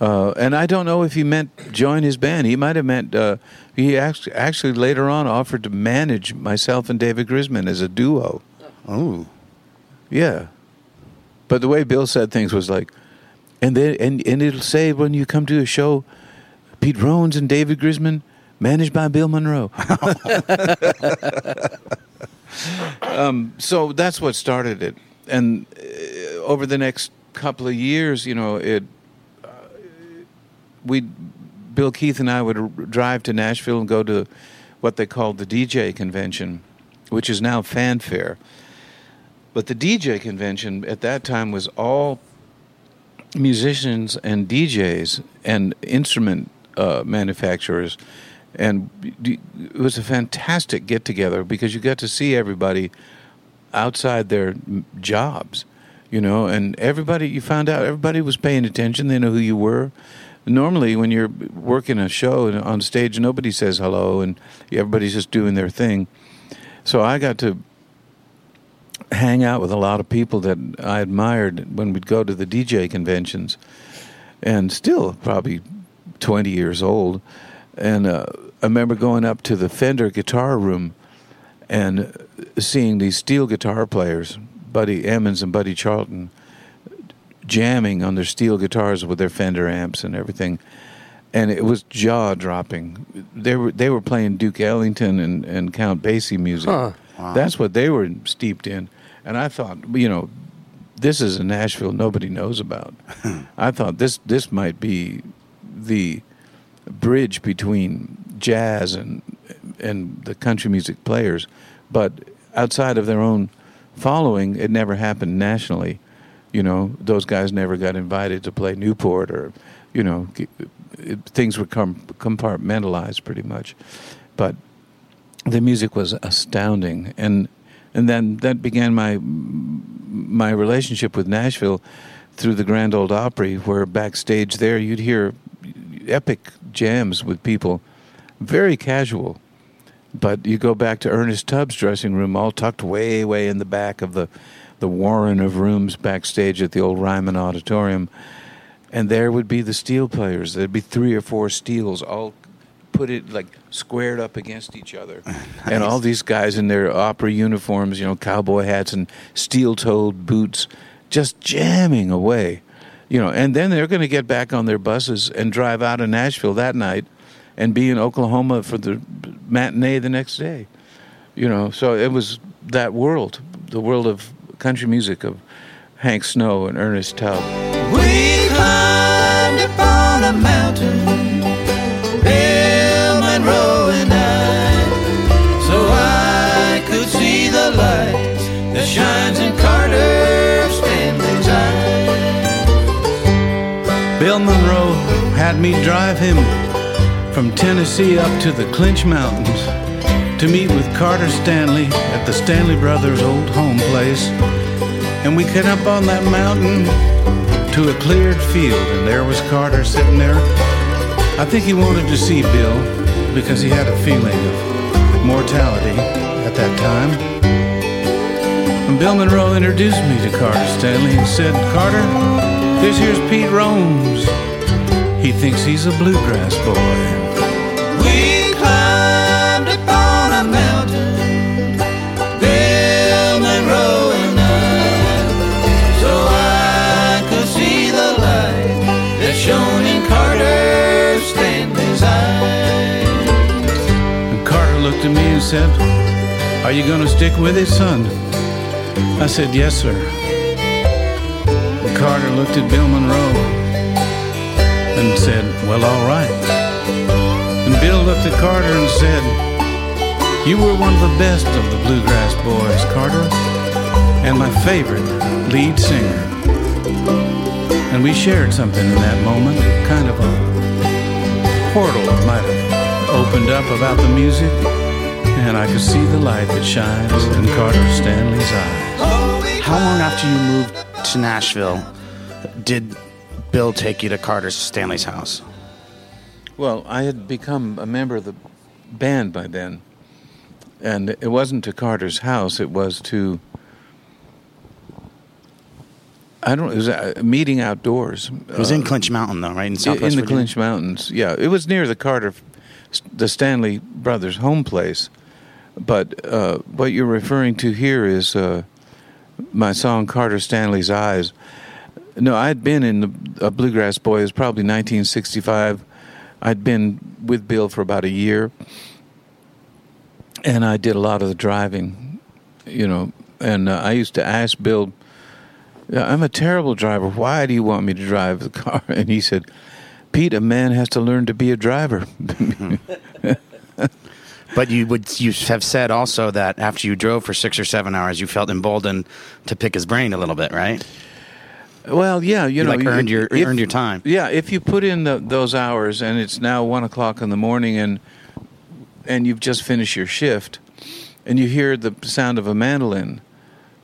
Uh, and I don't know if he meant join his band. He might have meant uh, he actually, actually later on offered to manage myself and David Grisman as a duo. Oh, Yeah, but the way Bill said things was like, and then and and it'll say when you come to a show, Pete Rowan and David Grisman, managed by Bill Monroe. um, so that's what started it, and uh, over the next couple of years, you know, it we Bill Keith and I would drive to Nashville and go to what they called the DJ convention, which is now Fan Fair. But the DJ convention at that time was all musicians and DJs and instrument uh, manufacturers and it was a fantastic get together because you got to see everybody outside their jobs, you know, and everybody you found out everybody was paying attention. They know who you were. Normally, when you're working a show on stage, nobody says hello, and everybody's just doing their thing. So I got to hang out with a lot of people that I admired when we'd go to the DJ conventions, and still probably 20 years old. And uh, I remember going up to the Fender guitar room and seeing these steel guitar players, Buddy Emmons and Buddy Charleton, jamming on their steel guitars with their Fender amps and everything. And it was jaw dropping. They were they were playing Duke Ellington and, and Count Basie music. Huh. That's what they were steeped in. And I thought, you know, this is a Nashville nobody knows about. I thought this this might be the bridge between jazz and and the country music players, but outside of their own following, it never happened nationally. You know, those guys never got invited to play Newport, or you know, it, things were com- compartmentalized pretty much. But the music was astounding, and and then that began my my relationship with Nashville through the Grand Ole Opry, where backstage there you'd hear epic jams with people, very casual. But you go back to Ernest Tubb's dressing room, all tucked way, way in the back of the the warren of rooms backstage at the old Ryman Auditorium, and there would be the steel players. There'd be three or four steels all put it like squared up against each other, and all these guys in their opera uniforms, you know, cowboy hats and steel-toed boots, just jamming away, you know. And then they're going to get back on their buses and drive out of Nashville that night, and be in Oklahoma for the matinee the next day, you know. So it was that world, the world of country music of Hank Snow and Ernest Tubb. We climbed upon a mountain, Bill Monroe and I, so I could see the light that shines in Carter Stanley's eye. Bill Monroe had me drive him from Tennessee up to the Clinch Mountains to meet with Carter Stanley at the Stanley Brothers' old home place. And we got up on that mountain to a cleared field, and there was Carter sitting there. I think he wanted to see Bill because he had a feeling of mortality at that time. And Bill Monroe introduced me to Carter Stanley and said, Carter, this here's Pete Rowan. He thinks he's a bluegrass boy. Said, Are you going to stick with it, son? I said, Yes, sir. Carter looked at Bill Monroe and said, Well, all right. And Bill looked at Carter and said, You were one of the best of the Bluegrass Boys, Carter, and my favorite lead singer. And we shared something in that moment, kind of a portal might have opened up about the music, and I could see the light that shines in Carter Stanley's eyes. How long after you moved to Nashville did Bill take you to Carter Stanley's house? Well, I had become a member of the band by then, and it wasn't to Carter's house. It was to I don't. It was a meeting outdoors. It was in uh, Clinch Mountain, though, right? In in the Virginia? Clinch Mountains. Yeah, it was near the Carter, the Stanley brothers' home place. But uh, what you're referring to here is uh, my song "Carter Stanley's Eyes." No, I'd been in the a Bluegrass Boy. It was probably 1965. I'd been with Bill for about a year, and I did a lot of the driving, you know. And uh, I used to ask Bill, "I'm a terrible driver. Why do you want me to drive the car?" And he said, "Pete, a man has to learn to be a driver." But you would you have said also that after you drove for six or seven hours, you felt emboldened to pick his brain a little bit, right? Well, yeah, you, You, know, like, earned your- earned your time. Yeah, if you put in the, those hours, and it's now one o'clock in the morning, and and you've just finished your shift, and you hear the sound of a mandolin.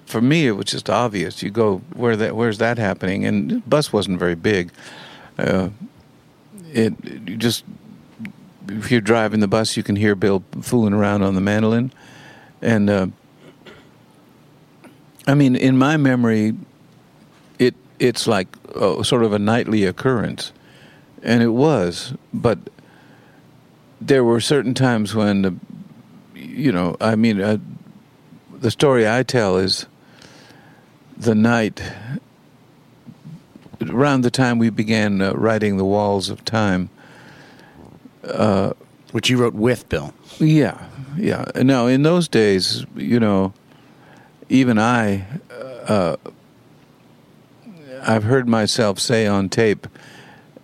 For me, it was just obvious. You go, where that? Where's that happening? And the bus wasn't very big. Uh, it you just if you're driving the bus, you can hear Bill fooling around on the mandolin, and uh, I mean, in my memory, it it's like uh, sort of a nightly occurrence, and it was. But there were certain times when, the, you know, I mean, uh, the story I tell is the night around the time we began uh, writing the Walls of Time. Uh, Which you wrote with Bill. yeah, yeah. No, in those days, you know, even I, uh, I've heard myself say on tape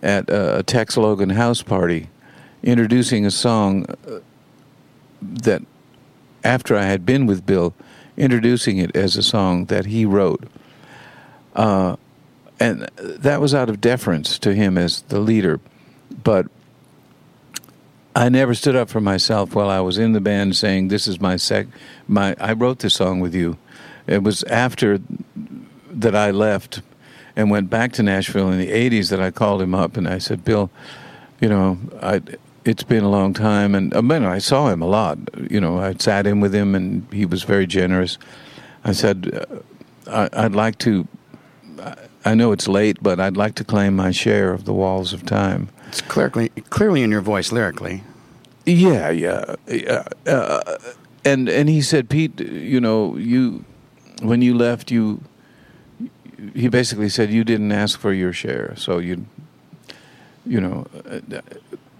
at a Tex Logan house party, introducing a song uh, that, after I had been with Bill, introducing it as a song that he wrote. Uh, and that was out of deference to him as the leader. But I never stood up for myself while I was in the band saying, "This is my sec my I wrote this song with you." It was after that I left and went back to Nashville in the '80s that I called him up and I said, "Bill, you know, I it's been a long time, and I mean, I saw him a lot. You know, I sat in with him, and he was very generous. I said, uh, I, I'd like to. I know it's late, but I'd like to claim my share of the walls of time." It's clearly clearly in your voice lyrically. Yeah, yeah, yeah. Uh, and and he said, Pete, you know, you when you left, you he basically said you didn't ask for your share, so you you know. uh,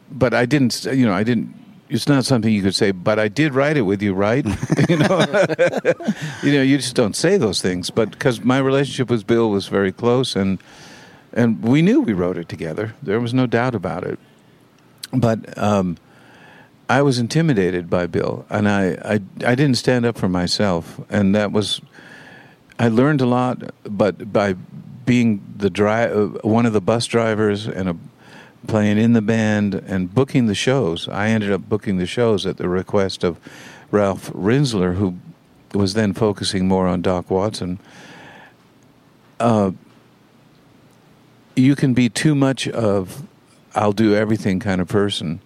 But I didn't, you know, I didn't. It's not something you could say, but I did write it with you, right? you know, you know, you just don't say those things. But because my relationship with Bill was very close, and and we knew we wrote it together. There was no doubt about it. But um, I was intimidated by Bill, and I, I I didn't stand up for myself, and that was I learned a lot, but by being the dri- uh, one of the bus drivers and a, playing in the band and booking the shows, I ended up booking the shows at the request of Ralph Rinzler, who was then focusing more on Doc Watson. Uh, you can be too much of I'll do everything kind of person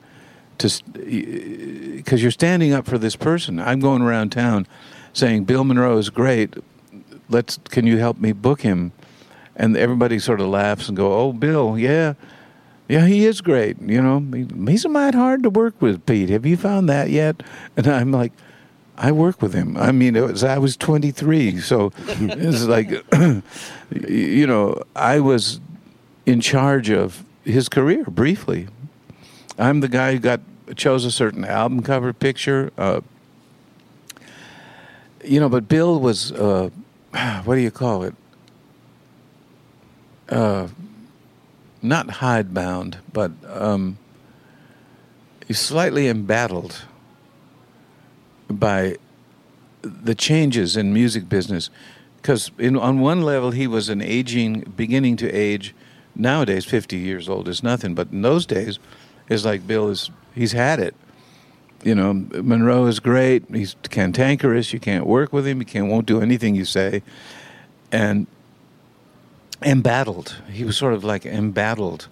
to because you're standing up for this person. I'm going around town saying Bill Monroe is great. Let's can you help me book him? And everybody sort of laughs and go, "Oh, Bill, yeah, yeah, he is great. You know, he- he's a mite hard to work with, Pete. Have you found that yet?" And I'm like. I work with him. I mean, was I was 23, so it's like, you know, I was in charge of his career briefly. I'm the guy who got chose a certain album cover picture. Uh, you know, but Bill was uh, what do you call it? Uh, not hidebound, but um, he's slightly embattled by the changes in music business. Because on one level, he was an aging, beginning to age. Nowadays, 50 years old is nothing, but in those days, it's like Bill is, he's had it. You know, Monroe is great. He's cantankerous. You can't work with him. You can't, won't do anything you say. And embattled. He was sort of like embattled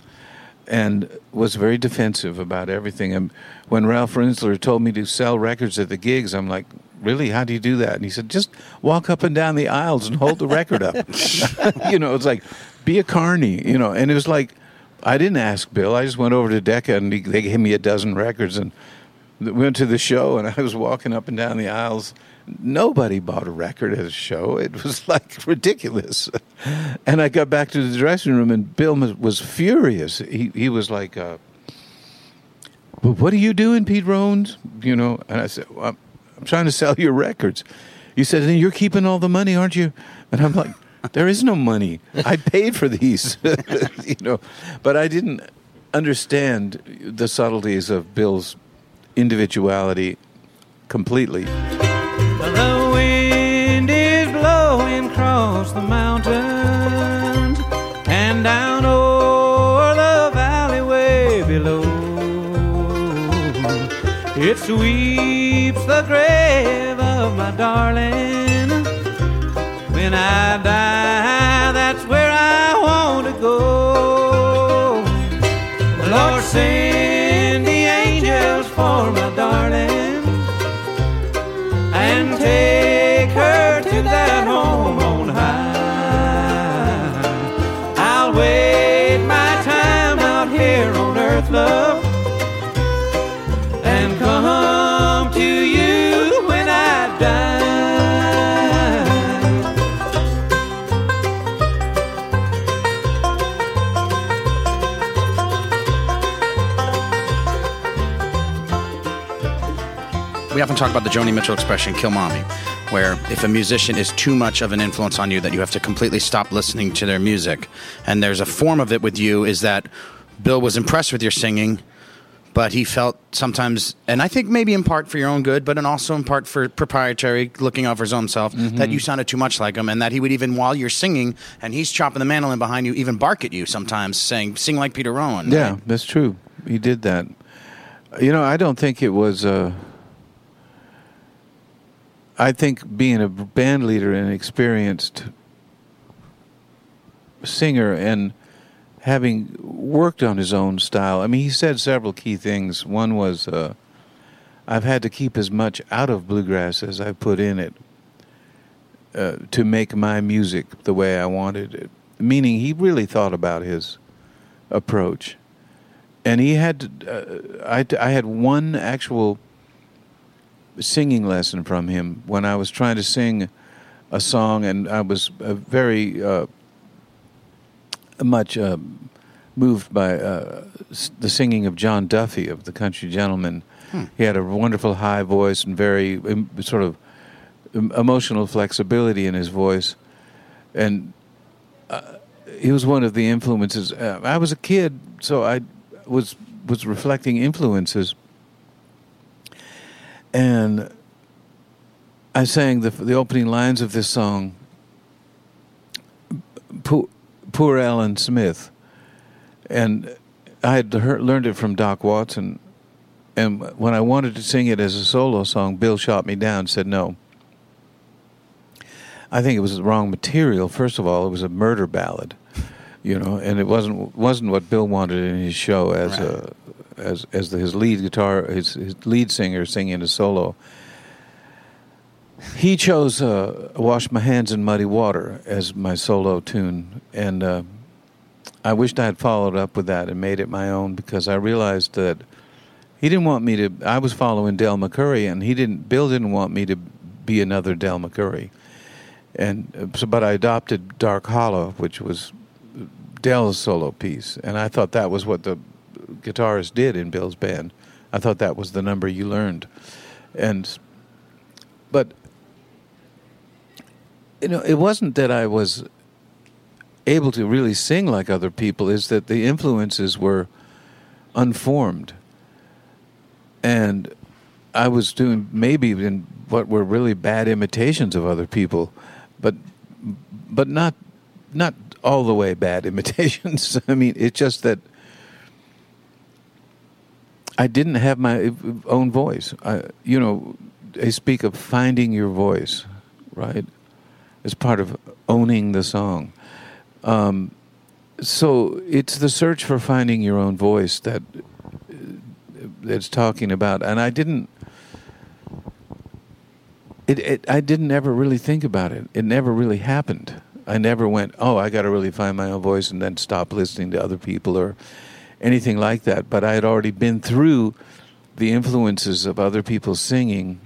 and was very defensive about everything. And when Ralph Rinzler told me to sell records at the gigs, I'm like, really? How do you do that? And he said, just walk up and down the aisles and hold the record up. you know, it's like, be a carny, you know. And it was like, I didn't ask Bill. I just went over to Decca and he, they gave me a dozen records and we went to the show and I was walking up and down the aisles. Nobody bought a record at a show. It was like ridiculous. And I got back to the dressing room and Bill was- furious. He he was like, uh, "Well, "What are you doing, Pete Rowan?" You know. And I said, well, "I'm I'm trying to sell your records." You said, "And you're keeping all the money, aren't you?" And I'm like, "There is no money. I paid for these." you know, but I didn't understand the subtleties of Bill's individuality completely. The wind is blowing across the mountains and down the valley way below. It sweeps the grave of my darling. When I die, often talk about the Joni Mitchell expression, kill mommy, where if a musician is too much of an influence on you, that you have to completely stop listening to their music. And there's a form of it with you is that Bill was impressed with your singing, but he felt sometimes, and I think maybe in part for your own good, but and also in part for proprietary, looking out for his own self, that you sounded too much like him, and that he would even, while you're singing and he's chopping the mandolin behind you, even bark at you sometimes, saying, "Sing like Peter Rowan." Yeah, right? that's true. He did that. You know, I don't think it was. Uh, I think being a band leader and experienced singer and having worked on his own style. I mean, he said several key things. One was, uh, "I've had to keep as much out of bluegrass as I put in it uh, to make my music the way I wanted it." Meaning, he really thought about his approach and he had uh, I, I had one actual singing lesson from him when I was trying to sing a song, and I was uh, very uh, much uh, moved by uh, the singing of John Duffy of the Country Gentlemen. He had a wonderful high voice and very um, sort of emotional flexibility in his voice, and uh, he was one of the influences. Uh, I was a kid, so I was was reflecting influences, and I sang the the opening lines of this song. Poor, poor Alan Smith, and I had heard, learned it from Doc Watson. And when I wanted to sing it as a solo song, Bill shot me down. Said no. I think it was the wrong material. First of all, it was a murder ballad, you know, and it wasn't wasn't what Bill wanted in his show as a as as the, his lead guitar his, his lead singer singing a solo. He chose uh, "Wash My Hands in Muddy Water" as my solo tune, and uh, I wished I had followed up with that and made it my own because I realized that he didn't want me to. I was following Del McCoury, and he didn't. Bill didn't want me to be another Del McCoury and uh, so, but I adopted Dark Hollow, which was Del's solo piece, and I thought that was what the guitarist did in Bill's band. I thought that was the number you learned, and but you know, it wasn't that I was able to really sing like other people. Is that the influences were unformed, and I was doing maybe even what were really bad imitations of other people, but but not not all the way bad imitations. I mean, it's just that I didn't have my own voice. I, you know, they speak of finding your voice, right? As part of owning the song. Um, so it's the search for finding your own voice that that's talking about, and I didn't. It, it I didn't ever really think about it. It never really happened. I never went, oh, I got to really find my own voice, and then stop listening to other people or anything like that. But I had already been through the influences of other people singing,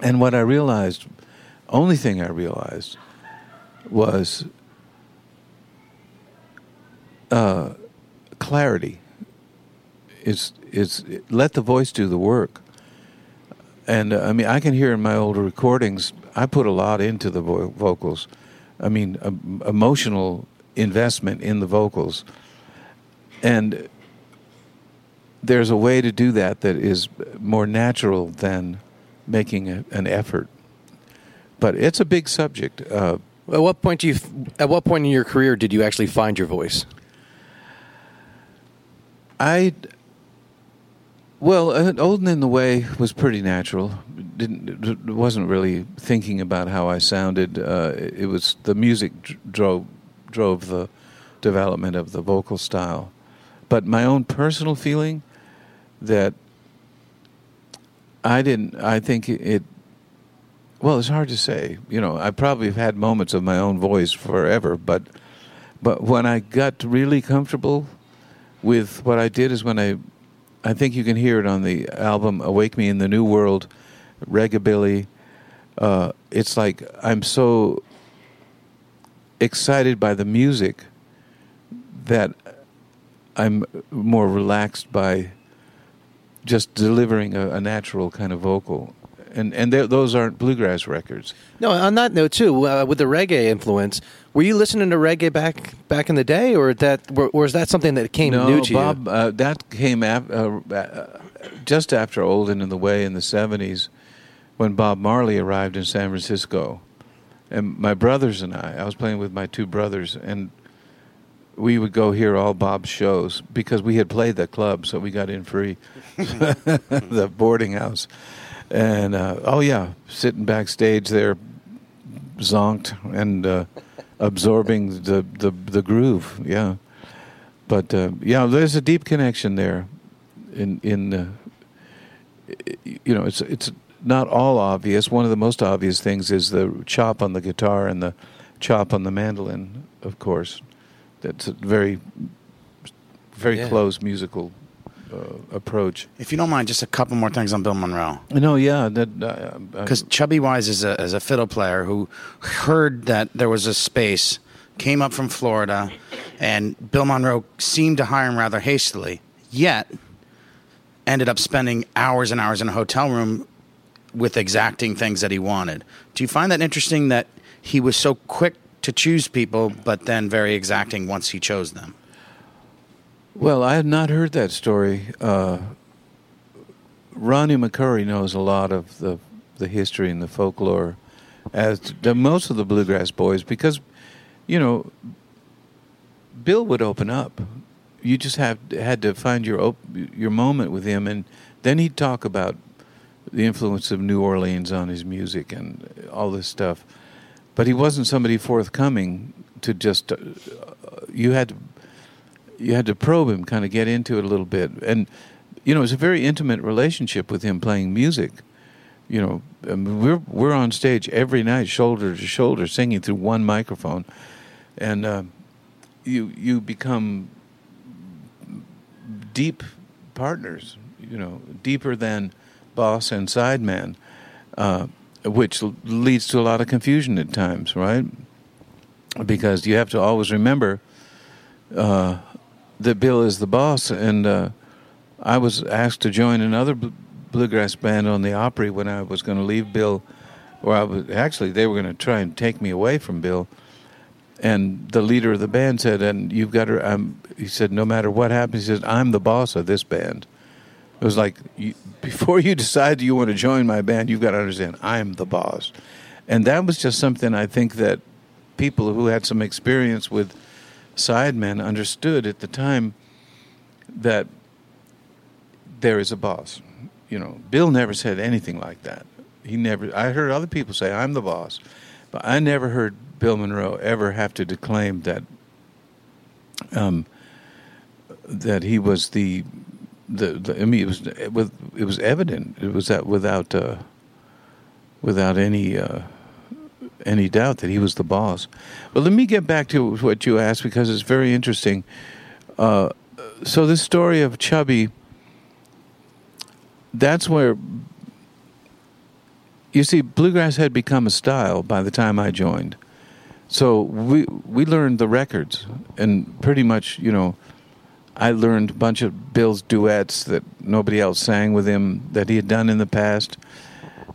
and what I realized, only thing I realized, was uh, clarity. Is is let the voice do the work. And uh, I mean, I can hear in my older recordings, I put a lot into the vo- vocals. I mean, um, emotional investment in the vocals. And there's a way to do that that is more natural than making a, an effort. But it's a big subject. Uh, At what point do you? At what point in your career did you actually find your voice? I Well, uh, Old and in the Way was pretty natural. Didn't wasn't really thinking about how I sounded. Uh, it was the music drove drove the development of the vocal style. But my own personal feeling that I didn't. I think it. well, it's hard to say. You know, I probably have had moments of my own voice forever, but but when I got really comfortable with what I did is when I I think you can hear it on the album "Awake Me in the New World," Reggae Uh, it's like I'm so excited by the music that I'm more relaxed by just delivering a, a natural kind of vocal. And and those aren't bluegrass records. No, on that note too, uh, with the reggae influence, were you listening to reggae back back in the day, or that, or, is that something that came no, new to Bob, you? No, uh, Bob, that came af- uh, uh, just after Old and in the Way in the '70s, when Bob Marley arrived in San Francisco, and my brothers and I, I was playing with my two brothers, and we would go hear all Bob's shows because we had played the club, so we got in free, the boarding house, and uh, oh yeah, sitting backstage there, zonked and uh, absorbing the, the the groove, yeah. But uh, yeah, there's a deep connection there. In in uh, you know, it's it's not all obvious. One of the most obvious things is the chop on the guitar and the chop on the mandolin, of course. That's a very very Yeah. close musical uh, approach. If you don't mind, just a couple more things on Bill Monroe. No, yeah, that uh, Because Chubby Wise is a, is a fiddle player who heard that there was a space, came up from Florida, and Bill Monroe seemed to hire him rather hastily, yet ended up spending hours and hours in a hotel room with exacting things that he wanted. Do you find that interesting that he was so quick to choose people, but then very exacting once he chose them? Well, I had not heard that story. Uh, Ronnie McCoury knows a lot of the the history and the folklore, as do most of the bluegrass boys, because you know Bill would open up. You just have had to find your op- your moment with him, and then he'd talk about the influence of New Orleans on his music and all this stuff. But he wasn't somebody forthcoming to just. Uh, you had to you had to probe him, kind of get into it a little bit, and you know it's a very intimate relationship with him playing music. You know, I mean, we're we're on stage every night, shoulder to shoulder, singing through one microphone, and uh, you you become deep partners. You know, deeper than boss and sideman, uh, which leads to a lot of confusion at times, right? Because you have to always remember uh, that Bill is the boss, and uh, I was asked to join another bl- bluegrass band on the Opry when I was going to leave Bill, or I was actually they were going to try and take me away from Bill, and the leader of the band said, "And you've got to," um, he said, "No matter what happens," he said, "I'm the boss of this band." It was like you, before you decide you want to join my band, you've got to understand I'm the boss, and that was just something I think that people who had some experience with sidemen understood at the time that there is a boss. You know, Bill never said anything like that. He never. I heard other people say I'm the boss, but I never heard Bill Monroe ever have to declaim that. Um, that he was the, the, the I mean, it was it was it was evident. It was that without uh, without any uh, any doubt that he was the boss. But let me get back to what you asked because it's very interesting. Uh, so this story of Chubby, that's where you see bluegrass had become a style by the time I joined. So we we learned the records and pretty much you know I learned a bunch of Bill's duets that nobody else sang with him that he had done in the past,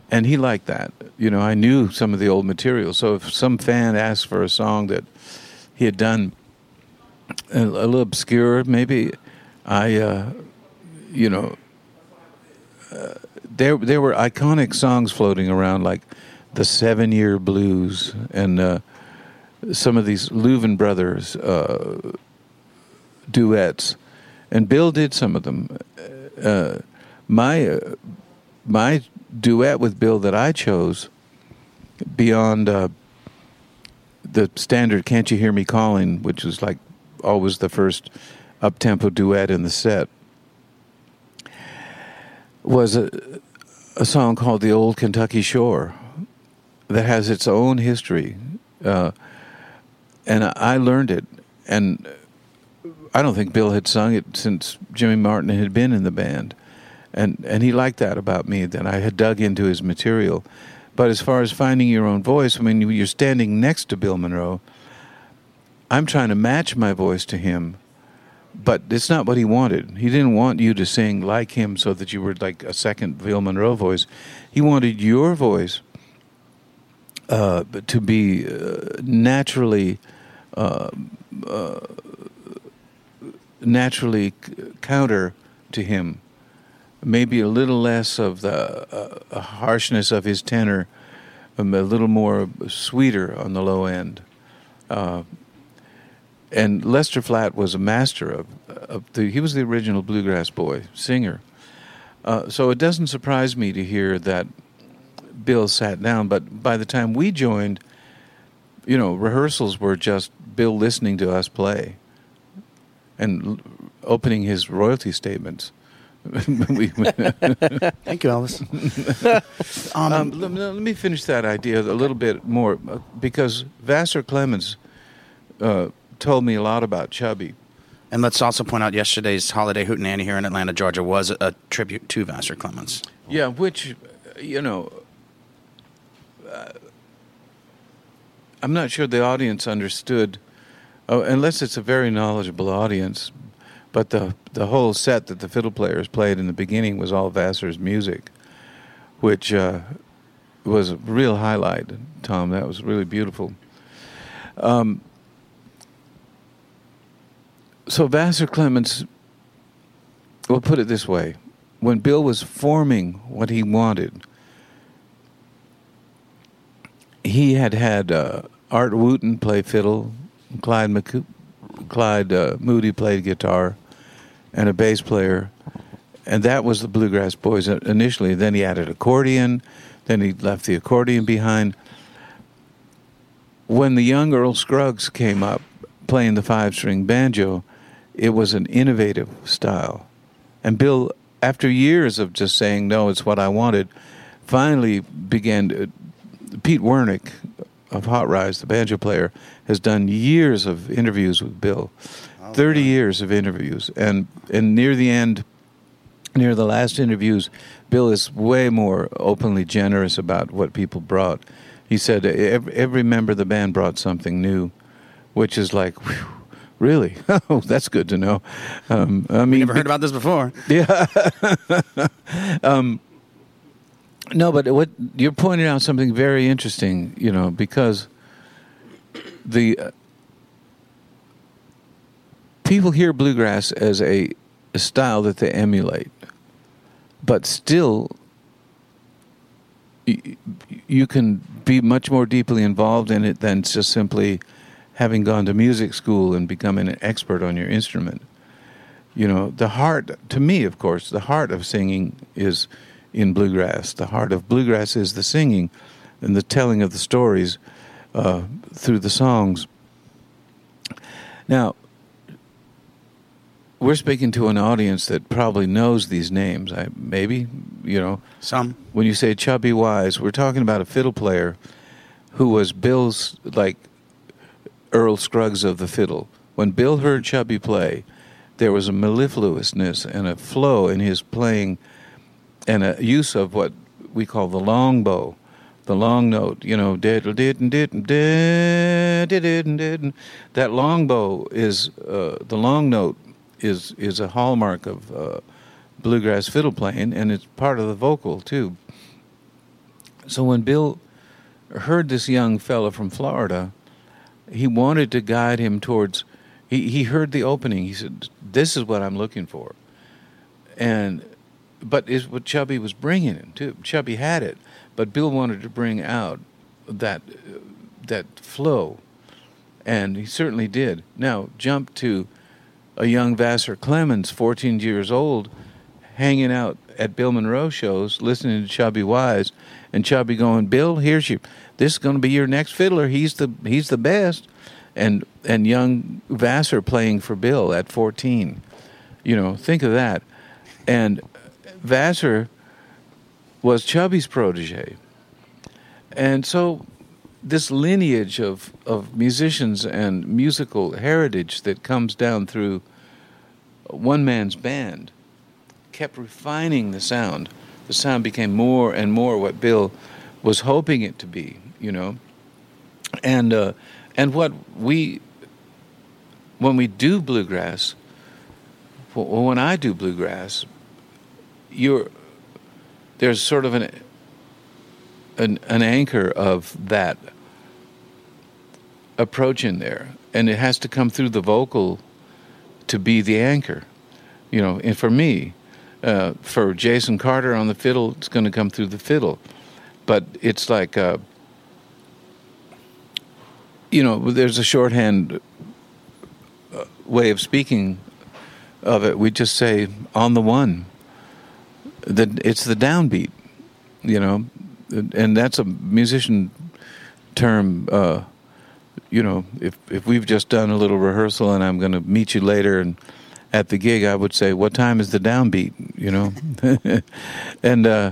and he liked that. You know, I knew some of the old material. So if some fan asked for a song that he had done a, little obscure, maybe I, uh, you know, uh, there there were iconic songs floating around like the Seven Year Blues and uh, some of these Louvin brothers uh, duets, and Bill did some of them. Uh, my uh, my duet with Bill that I chose beyond uh, the standard "Can't You Hear Me Calling," which was like always the first up tempo duet in the set, was a a song called "The Old Kentucky Shore" that has its own history, uh, and I learned it and. I don't think Bill had sung it since Jimmy Martin had been in the band and and he liked that about me that I had dug into his material. But as far as finding your own voice, I mean, you're standing next to Bill Monroe. I'm trying to match my voice to him, but it's not what he wanted. He didn't want you to sing like him so that you were like a second Bill Monroe voice. He wanted your voice uh, to be uh, naturally. Uh, uh, naturally counter to him maybe a little less of the uh, harshness of his tenor, um, a little more sweeter on the low end. Uh, and Lester Flatt was a master of, of the. He was the original bluegrass boy singer. Uh, so it doesn't surprise me to hear that Bill sat down. But by the time we joined, you know, rehearsals were just Bill listening to us play and l- opening his royalty statements. Thank you, Elvis. um, um, let, let me finish that idea a little bit more uh, because Vassar Clements uh, told me a lot about Chubby. and let's also point out yesterday's holiday hootenanny here in Atlanta, Georgia, was a, a tribute to Vassar Clements. Yeah, which, you know, uh, I'm not sure the audience understood, uh, unless it's a very knowledgeable audience. But the the whole set that the fiddle players played in the beginning was all Vassar's music, which uh, was a real highlight. Tom, that was really beautiful. Um, so Vassar Clements, we'll put it this way: when Bill was forming what he wanted, he had had uh, Art Wooten play fiddle, Clyde Clyde uh, Moody played guitar, and a bass player, and that was the Bluegrass Boys initially. Then he added accordion, then he left the accordion behind. When the young Earl Scruggs came up playing the five string banjo, it was an innovative style. And Bill, after years of just saying, no, it's what I wanted, finally began to. Pete Wernick of Hot Rize, the banjo player, has done years of interviews with Bill. 30 years of interviews. And, and near the end, near the last interviews, Bill is way more openly generous about what people brought. He said every, every member of the band brought something new, which is like, whew, really? Oh, that's good to know. Um, I mean, Never heard about this before. yeah. um, no, but what you're pointing out something very interesting, you know, because the uh, people hear bluegrass as a, a style that they emulate, but still, y- you can be much more deeply involved in it than just simply having gone to music school and becoming an expert on your instrument. You know the heart to me of course the heart of singing is in bluegrass. The heart of bluegrass is the singing and the telling of the stories uh, through the songs. Now we're speaking to an audience that probably knows these names. I, maybe you know. Some. when you say chubby wise we're talking about a fiddle player who was bill's like earl scruggs of the fiddle. When bill heard chubby play there was a mellifluousness and a flow in his playing and a use of what we call the long bow the long note you know diddle didn't didn't didn't didn't that long bow is uh, the long note is is a hallmark of uh, bluegrass fiddle playing and it's part of the vocal too. So when bill heard this young fellow from florida he wanted to guide him towards he, he heard the opening. He said this is what i'm looking for. And but is what chubby was bringing him too chubby had it but bill wanted to bring out that uh, that flow and he certainly did now jump to a young vassar clements 14 years old hanging out at Bill Monroe shows, listening to Chubby Wise, and Chubby going, "Bill, here's your. This is going to be your next fiddler. He's the he's the best." And and young Vassar playing for Bill at 14. You know, think of that. And Vassar was Chubby's protege. And so this lineage of, of musicians and musical heritage that comes down through one man's band kept refining the sound. The sound became more and more what Bill was hoping it to be, you know. And uh, and what we when we do bluegrass, when I do bluegrass, you're there's sort of an an, an anchor of that approach in there, and it has to come through the vocal to be the anchor. You know, and for me, uh, for Jason Carter on the fiddle, it's going to come through the fiddle, but it's like. Uh, you know, there's a shorthand uh, way of speaking of it. We just say on the one. That it's the downbeat, you know, and that's a musician term. Uh, you know, if if we've just done a little rehearsal and I'm going to meet you later and at the gig, I would say, "What time is the downbeat?" You know, and uh,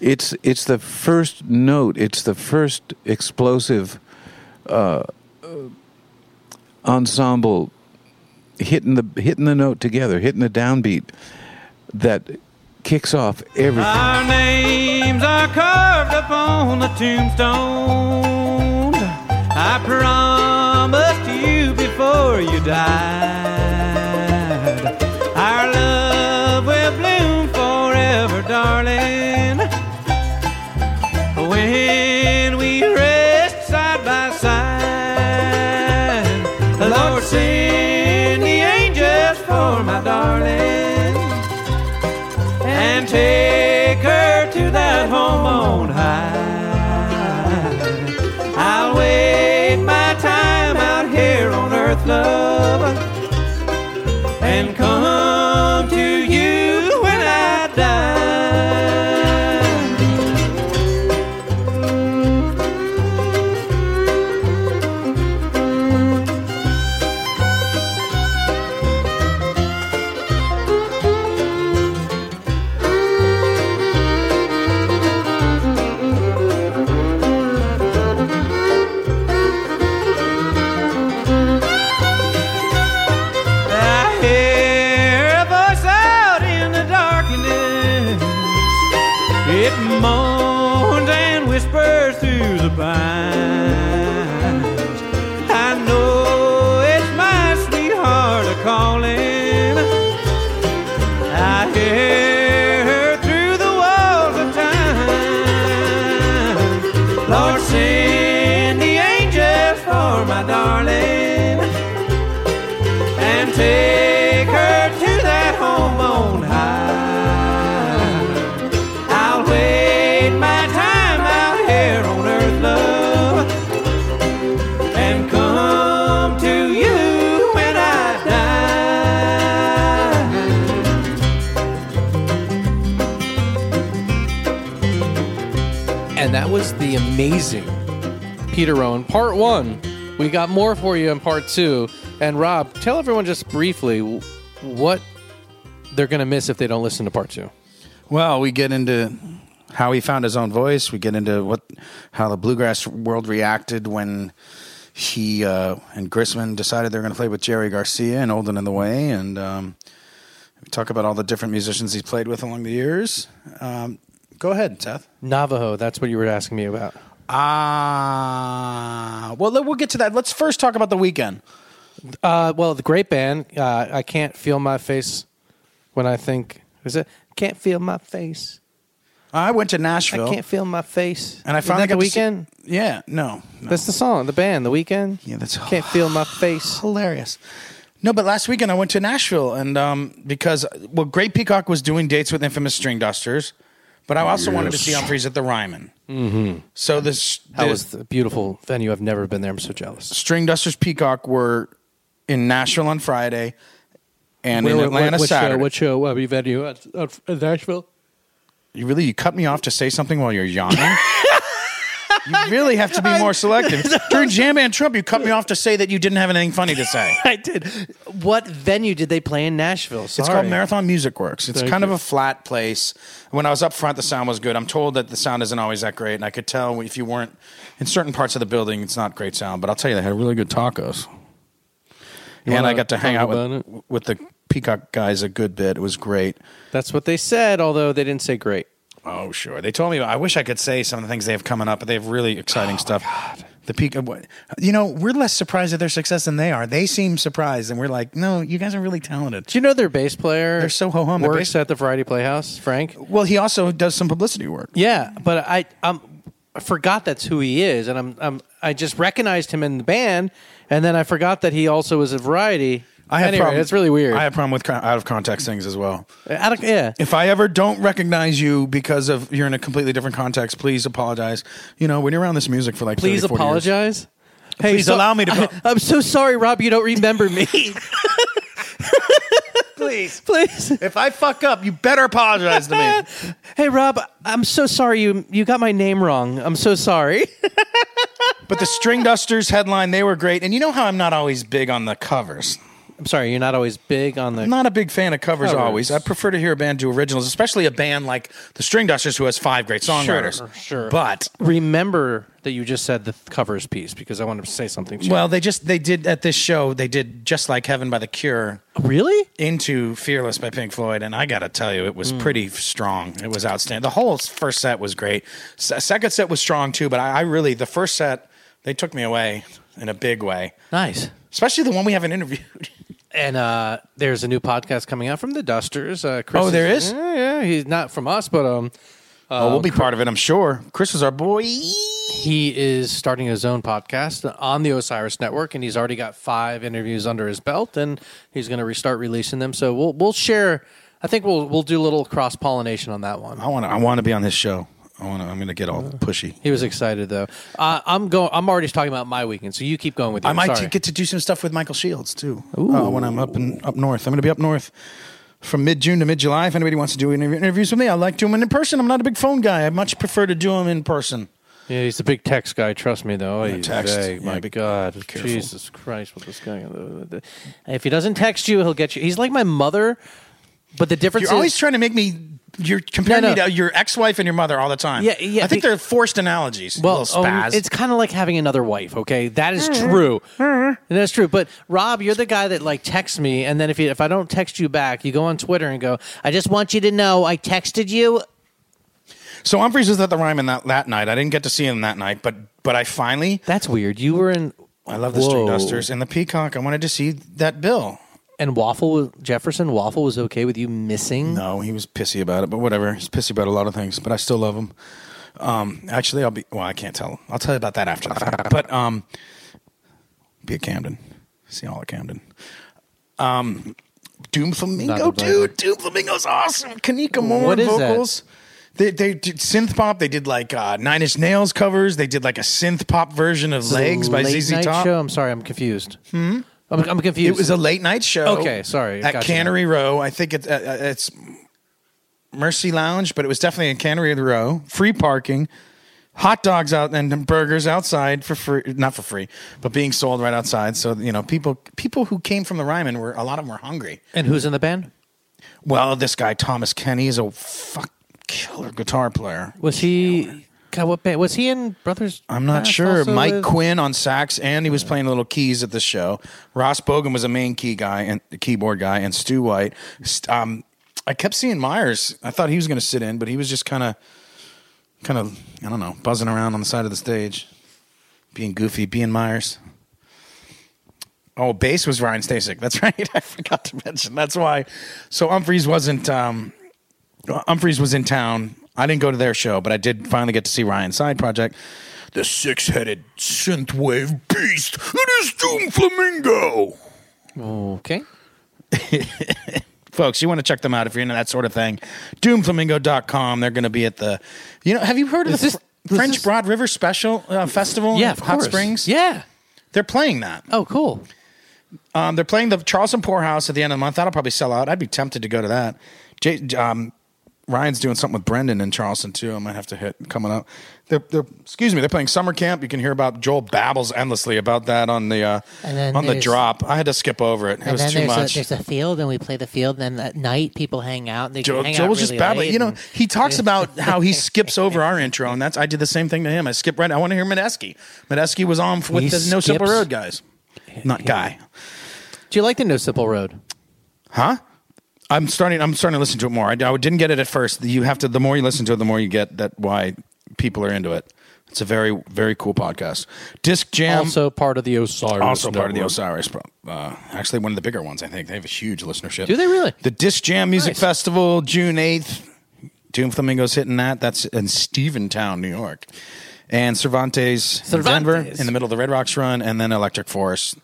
it's it's the first note. It's the first explosive uh, ensemble hitting the hitting the note together, hitting the downbeat that kicks off everything. Our names are carved upon the tombstone. I promised you before you. Peter Rowan, part one. We got more for you in part two. And Rob, tell everyone just briefly what they're going to miss if they don't listen to part two. Well, we get into how he found his own voice. We get into what how the bluegrass world reacted when he uh, and Grisman decided they're going to play with Jerry Garcia and Old and in the Way, and um, we talk about all the different musicians he's played with along the years. Um, go ahead, Seth. Navajo, that's what you were asking me about. Ah, well, we'll get to that. Let's first talk about the weekend. Uh, well, the great band. Uh, I can't feel my face when I think. Is it? Can't feel my face. I went to Nashville. I can't feel my face. And I Isn't that the to see- weekend. yeah, no, no. That's the song. The band. The weekend. Yeah, that's can't feel my face. hilarious. No, but last weekend I went to Nashville, and um, because well, Great Peacock was doing dates with Infamous String Dusters, but I also wanted to see Umphrey's at the Ryman. Mm-hmm. So this That was a beautiful venue. I've never been there. I'm so jealous. String Dusters Peacock were in Nashville on Friday. and in Atlanta what, Saturday. Show, what show? Uh, venue at, at Nashville? You really you cut me off to say something while you're yawning. you really have to be more selective. During Jam Band Trump, you cut me off to say that you didn't have anything funny to say. I did. What venue did they play in Nashville? Sorry. It's called Marathon Music Works. It's Thank kind of a flat place. When I was up front, the sound was good. I'm told that the sound isn't always that great, and I could tell if you weren't in certain parts of the building, it's not great sound. But I'll tell you, they had really good tacos. You and I got to hang out with, with the Peacock guys a good bit. It was great. That's what they said, although they didn't say great. Oh, sure. They told me. I wish I could say some of the things they have coming up, but they have really exciting stuff. The peak of what you know, we're less surprised at their success than they are. They seem surprised, and we're like, no, you guys are really talented. Do you know their bass player? They're so ho hum. Works at the Variety Playhouse, Frank. Well, he also does some publicity work. Yeah, but I um, I forgot that's who he is, and I'm, I'm I just recognized him in the band, and then I forgot that he also was a Variety. I have anyway, problem, It's really weird. I have problem with out of context things as well. Uh, out of- yeah. If I ever don't recognize you because of you're in a completely different context, please apologize. You know, when you're around this music for like Please 30, 40 years- apologize. Hey, Please allow me to go- I, am so sorry, Rob. You don't remember me. please, Please. if I fuck up, you better apologize to me. Hey, Rob. I'm so sorry. You you got my name wrong. I'm so sorry. But the String Dusters headline, they were great. And you know how I'm not always big on the covers. I'm sorry. You're not always big on the. I'm not a big fan of covers, Covers. always. I prefer to hear a band do originals, especially a band like the String Dusters who has five great songwriters. Sure, sure. But Remember that you just said the covers piece because I wanted to say something. To you. well, they just they did at this show, they did just like Heaven by the Cure really? into Fearless by Pink Floyd, and I got to tell you, it was hmm. pretty strong. It was outstanding. The whole first set was great. S- second set was strong too, but I, I really the first set they took me away in a big way, Nice. Especially the one we haven't interviewed. And uh, there's a new podcast coming out from the Dusters. Uh, Chris Oh, there is? Yeah, yeah. He's not from us, but um, oh, we'll be part of it, I'm sure. Chris is our boy. he is starting his own podcast on the Osiris Network, and he's already got five interviews under his belt, and he's going to restart releasing them. So we'll we'll share. I think we'll we'll do a little cross pollination on that one. I want to. I want to be on his show. I want to. I'm going to get all pushy. He was excited though. Uh, I'm going. I'm already talking about my weekend, so you keep going with. I might Sorry. get to do some stuff with Michael Shields too uh, when I'm up in up north. I'm going to be up north from mid June to mid July. If anybody wants to do interview- interviews with me, I like doing them in person. I'm not a big phone guy. I much prefer to do them in person. Yeah, he's a big text guy. Trust me, though. Oh, text. My Yeah, be- God, careful. Jesus Christ, with this guy. If he doesn't text you, he'll get you. He's like my mother, but the difference You're always trying to make me. You're comparing No, me to your ex-wife and your mother all the time. Yeah, yeah, I think be- they're forced analogies. well, um, it's kind of like having another wife. Okay, that is true. That's true. But Rob, you're the guy that like texts me, and then if you, if I don't text you back, you go on Twitter and go, "I just want you to know I texted you." so Umphrey's was at the Ryman that, that night. I didn't get to see him that night, but but I finally. That's weird. You were in. I love the String Whoa. Dusters and the Peacock. I wanted to see that bill. And Waffle Jefferson Waffle was okay with you missing. No, he was pissy about it, but whatever. He's pissy about a lot of things, but I still love him. Um, actually, I'll be. Well, I can't tell. I'll tell you about that after the fact. But um, be at Camden. See all at Camden. Um, Doom Not Flamingo, invited. dude. Doom Flamingo's awesome. Kanika Moore What is that? vocals. They they did synth pop. They did like uh, Nine Inch Nails covers. They did like a synth pop version of Is it a Legs by late ZZ night Top. Show? I'm sorry, I'm confused. Hmm? I'm, I'm confused. It was a late night show. Okay, sorry, At gotcha. Cannery Row, I think it, uh, uh, it's Mercy Lounge, but it was definitely in Cannery Row. Free parking, hot dogs out and burgers outside for free, not for free, but being sold right outside. So you know, people people who came from the Ryman were a lot of them were hungry. and who's in the band? Well, this guy Thomas Kenny is a fuck killer guitar player. Was he? God, what band? Was he in Brothers? I'm not sure. also Mike with- Quinn on sax, and he was playing a little keys at the show. Ross Bogan was a main key guy and the keyboard guy, and Stu White. St- Um, I kept seeing Myers. I thought he was going to sit in, but he was just kind of, kind of, I don't know, buzzing around on the side of the stage, being goofy, being Myers. Oh, bass was Ryan Stasik. That's right. I forgot to mention. That's why. So Umphrey's wasn't. Um, Umphrey's was in town. I didn't go to their show, but I did finally get to see Ryan's side project. The six-headed synthwave beast that is Doom Flamingo. Okay. Folks, you want to check them out if you're into that sort of thing. Doomflamingo.com. They're going to be at the, you know, have you heard of Is the this- Fr- French this- Broad River Special uh, Festival Yeah, in of Hot course. Springs? Yeah. They're playing that. Oh, cool. Um, they're playing the Charleston Pour House at the end of the month. That'll probably sell out. I'd be tempted to go to that. Jay, um, Ryan's doing something with Brendan in Charleston too. I might have to hit coming up. They're, they're excuse me. They're playing summer camp. You can hear about Joel babbles endlessly about that on the uh, on the drop. I had to skip over it. It and was then too there's much. a, there's a field, and we play the field. And then at night, people hang out. And they Joel, hang Joel out was just really babbling. You know, he talks about how he skips over our intro, and that's I did the same thing to him. I skipped right. I want to hear Medeski. Medeski was on with He the No Simple Road guys, not guy, Do you like the No Simple Road? huh? I'm starting. I'm starting to listen to it more. I, I didn't get it at first. You have to. The more you listen to it, the more you get that why people are into it. It's a very very cool podcast. Disc Jam. also part of the Osiris. also part of the Osiris. Uh, actually, one of the bigger ones. I think they have a huge listenership. Do they really? The Disc Jam Music Nice. Festival, June eighth. Doom Flamingos hitting that. That's in Stephentown, New York, and Cervantes, in Denver, in the middle of the Red Rocks run, and then Electric Forest.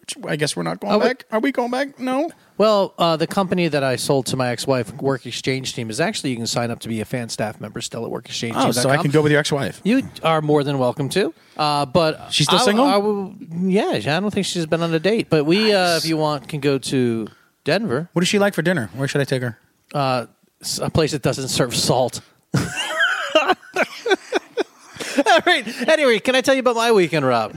Which I guess we're not going Oh, back. Are we going back? No. Well, uh, the company that I sold to my ex-wife, Work Exchange Team, is actually you can sign up to be a fan staff member still at Work Exchange. Oh, so I can go with your ex-wife. You are more than welcome to. Uh, but She's still I- single? I will- yeah, I don't think she's been on a date. But we, uh, if you want, can go to Denver, What does she like for dinner? Where should I take her? uh, a place that doesn't serve salt. All right. Anyway, can I tell you about my weekend, Rob?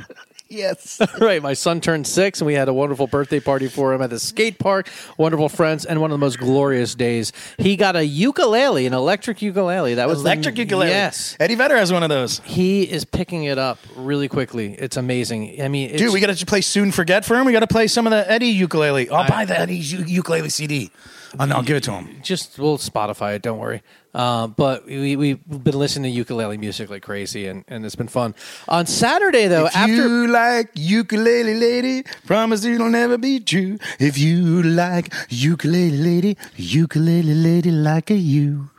Yes. right. My son turned six, and we had a wonderful birthday party for him at the skate park. Wonderful friends, and one of the most glorious days. He got a ukulele, an electric ukulele. That was the- Electric ukulele. Yes. Eddie Vedder has one of those. He is picking it up really quickly. It's amazing. I mean, it's, Dude, we got to play Soon Forget for him. We got to play some of the Eddie ukulele. I'll buy the Eddie u- ukulele CD. And I'll give it to him. just we'll Spotify it. Don't worry. Uh, but we we've been listening to ukulele music like crazy, and, and it's been fun. On Saturday though, If after you like ukulele lady, promise it'll never be true. If you like ukulele lady, ukulele lady like a you.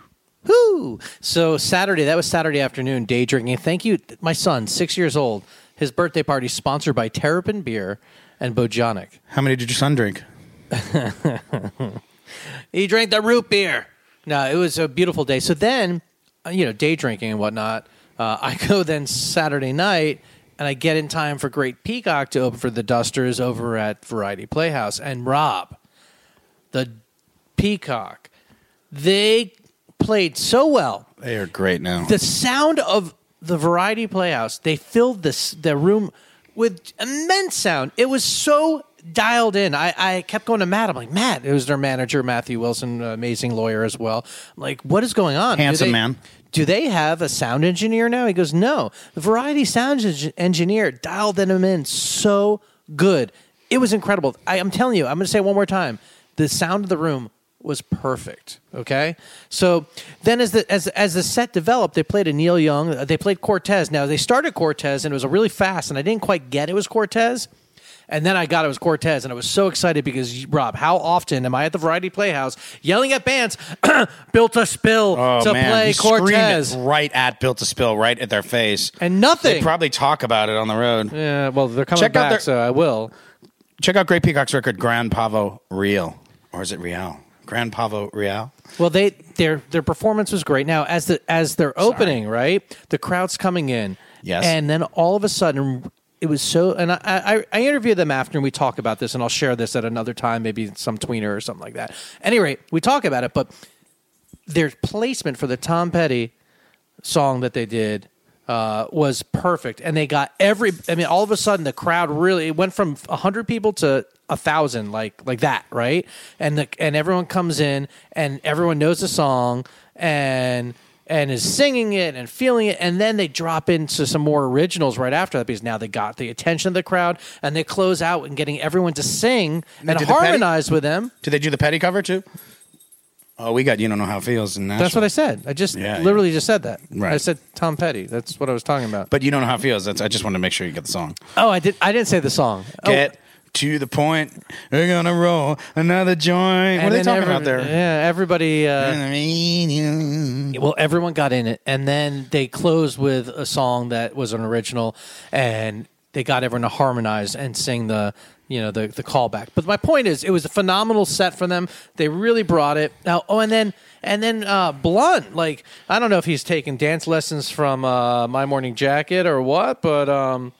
Whoo! So Saturday, that was Saturday afternoon, day drinking. Thank you, my son, six years old. His birthday party sponsored by Terrapin Beer and Bojonic. How many did your son drink? He drank the root beer. No, it was a beautiful day. So then, uh, you know, day drinking and whatnot. Uh, I go then Saturday night, and I get in time for Great Peacock to open for the Dusters over at Variety Playhouse. And Rob, the Peacock, they played so well. They are great now. The sound of the Variety Playhouse, they filled this the room with immense sound. It was so dialed in. I, I kept going to Matt. I'm like, Matt, it was their manager, Matthew Wilson, amazing lawyer as well. I'm like, what is going on? Handsome they- man. Do they have a sound engineer now? He goes, no. The Variety sound eng- engineer dialed them in so good. It was incredible. I, I'm telling you, I'm going to say it one more time. The sound of the room was perfect. Okay, so then as the as as the set developed, they played a Neil Young. uh, They played Cortez. Now they started Cortez, and it was a really fast, and I didn't quite get it was Cortez. And then I got it was Cortez, and I was so excited because Rob, how often am I at the Variety Playhouse yelling at bands, "Built to Spill" Oh to man, play you Cortez, right at Built to Spill, right at their face. and nothing. They probably talk about it on the road. yeah, well, they're coming Check out back, their- so I will. Check out Great Peacock's record, Gran Pavo Real, or is it Real? Gran Pavo Real. Well, they their their performance was great. Now, as the as they're opening, right, the crowd's coming in, Yes. and then all of a sudden, it was so. And I I, I interviewed them after, and we talk about this, and I'll share this at another time, maybe some tweener or something like that. Anyway, we talk about it, but their placement for the Tom Petty song that they did uh, was perfect, and they got every. I mean, all of a sudden, the crowd really it went from hundred people to a thousand, like like that, right? And the and everyone comes in, and everyone knows the song, and and is singing it and feeling it, and then they drop into some more originals right after that because now they got the attention of the crowd, and they close out and getting everyone to sing They and did the harmonize with them. Did they do the Petty cover too? Oh, we got you don't know how it feels Nashville. That's what I said. I just Yeah, literally just said that. Right. I said Tom Petty. That's what I was talking about. But you don't know how it feels. That's, I just wanted to make sure you get the song. Oh, I did. I didn't say the song. Oh, Get to the point. We're gonna roll another joint. What are they talking then about there? Yeah, everybody. Uh, well, everyone got in it, and then they closed with a song that was an original, and they got everyone to harmonize and sing the, you know, the the callback. But my point is, it was a phenomenal set for them. They really brought it. Now, oh, and then and then uh, Blount, like I don't know if he's taking dance lessons from uh, My Morning Jacket or what, but um,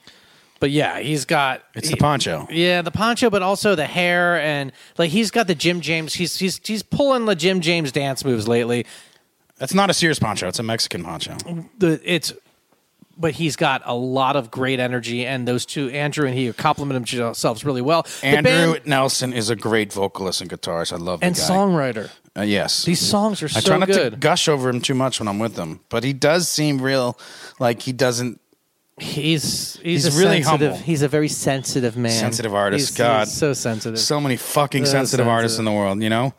But yeah, he's got It's he- the poncho. Yeah, the poncho, but also the hair and like he's got the Jim James. He's he's he's pulling the Jim James dance moves lately. That's not a Sears poncho. It's a Mexican poncho. The it's. But he's got a lot of great energy, and those two, Andrew and he, complement themselves really well. The Andrew band- Nelson is a great vocalist and guitarist. I love the and guy. songwriter. Uh, yes, These songs are. I so try not to good. gush over him too much when I'm with him, but he does seem real, like he doesn't. He's he's, He's a really sensitive, humble. He's a very sensitive man. Sensitive artist. He's- God. he's so sensitive. So many fucking So sensitive artists in the world, you know.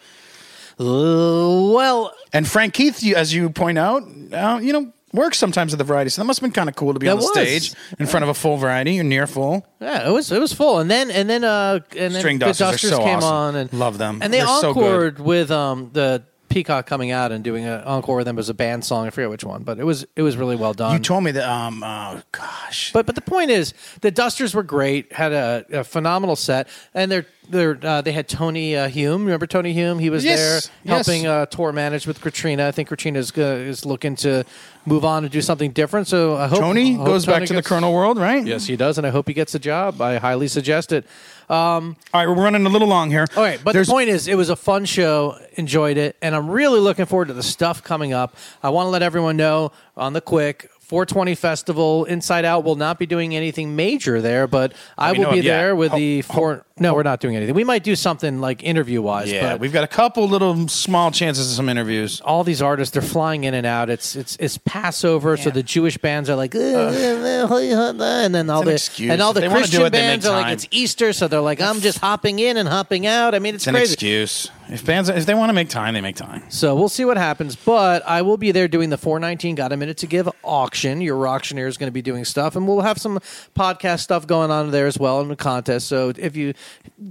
Uh, well, And Frank Keith, you, as you point out, uh, you know, works sometimes at the variety. So that must have been kind of cool to be That on the was. stage in front of a full variety or near full. Yeah, it was it was full, and then and then uh and then String the Dusters are Dusters so came awesome. on and Love them. and they They're so encored with um the Peacock coming out and doing an encore with them as a band song. I forget which one, but it was it was really well done. You told me that. Um, oh gosh. but but the point is, the Dusters were great, had a, a phenomenal set, and they're they're uh, they had Tony uh, Hume. Remember Tony Hume? He was Yes, there yes. helping uh, tour manage with Katrina. I think Katrina is uh, is looking to move on and do something different. So I hope Tony I hope goes back Tony to the gets- Colonel world, right? Yes, he does, and I hope he gets a job. I highly suggest it. Um, All right, we're running a little long here. All right, but There's- the point is, it was a fun show. Enjoyed it, and I'm really looking forward to the stuff coming up. I want to let everyone know on the quick. 420 Festival Inside Out will not be doing anything major there, but I we will know be yet. there with Ho- the four. No, we're not doing anything. We might do something like interview wise. Yeah, but we've got a couple little small chances of some interviews. all these artists they're flying in and out. It's it's it's Passover, so the Jewish bands are like, "Uh, uh, uh, and then all an the excuse. and all If the they wanna do Christian it, they make bands are like, time. it's Easter, so they're like, I'm just hopping in and hopping out. I mean, it's, It's an crazy. excuse. If bands, if they want to make time, they make time. So we'll see what happens. But I will be there doing the 419 Got a Minute to Give auction. Your auctioneer is going to be doing stuff, and we'll have some podcast stuff going on there as well in the contest. So if you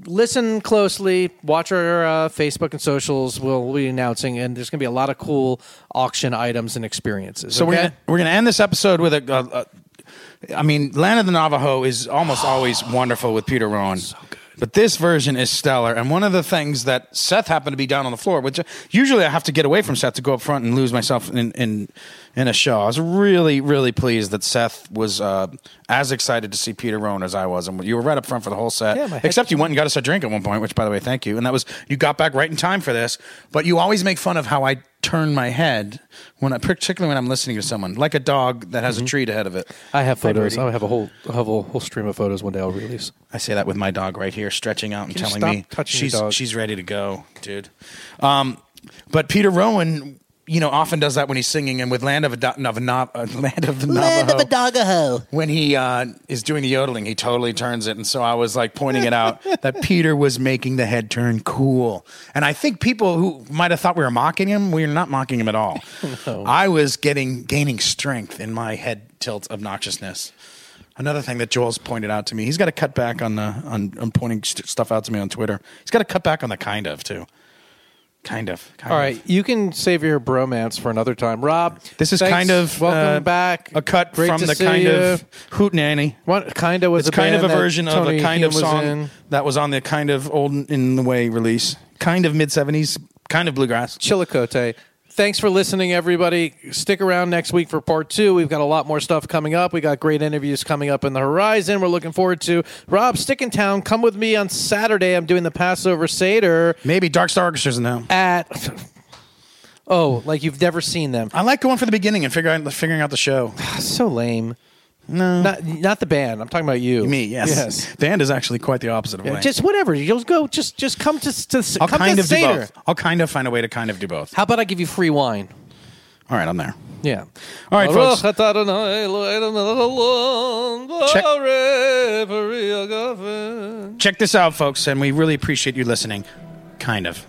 listen closely, watch our uh, Facebook and socials, we'll be announcing, and there's going to be a lot of cool auction items and experiences. So we're gonna we're gonna end this episode with a. a, a I mean, Land of the Navajo is almost always wonderful with Peter Rowan. So. But this version is stellar, and one of the things that Seth happened to be down on the floor, which uh, usually I have to get away from Seth to go up front and lose myself in in, in a show. I was really really pleased that Seth was uh, as excited to see Peter Rowan as I was, and you were right up front for the whole set. Yeah, Except you went and got us a drink at one point, which by the way, thank you. And that was you got back right in time for this. But you always make fun of how I turn my head when I, particularly when I'm listening to someone, like a dog that has a treat ahead of it. Mm-hmm. I have photos. I have a whole I have a whole stream of photos one day I'll release. I say that with my dog right here, stretching out and Can telling me she's she's ready to go, dude. Um, but Peter Rowan, you know, often does that when he's singing, and with Land of a Nav- Nav- uh, Land of the Navajo, doggaho. when he uh, is doing the yodeling, he totally turns it. And so I was like pointing it out that Peter was making the head turn cool. And I think people who might have thought we were mocking him, we are not mocking him at all. I was getting gaining strength in my head tilt obnoxiousness. Another thing that Joel's pointed out to me, he's got to cut back on the on, on pointing st- stuff out to me on Twitter. He's got to cut back on the kind of too. Kind of. Kind All of. right, you can save your bromance for another time, Rob. This is thanks. kind of welcome uh, back. A cut Great from the kind you. of hootenanny. What kind of was It's a kind of a version of Tony a kind of Hume was song in. that was on the kind of old in the way release, kind of mid seventies, kind of bluegrass. Chillicote. Thanks for listening, everybody. Stick around next week for part two. We've got a lot more stuff coming up. We got great interviews coming up in the horizon. We're looking forward to Rob Stick in Town. Come with me on Saturday. I'm doing the Passover Seder Maybe Dark Star Orchestra's in now. at. Oh, like you've never seen them. I like going for the beginning and figuring out, figuring out the show. So lame. No, Not not the band. I'm talking about you. me. Yes, Yes. band is actually quite the opposite of Yeah, lame. just whatever. You'll go. Just just come to to. I'll come kind to of do both. I'll kind of find a way to kind of do both. How about I give you free wine? All right, I'm there. Yeah. All right, folks. Check. Check this out, folks, and we really appreciate you listening. Kind of.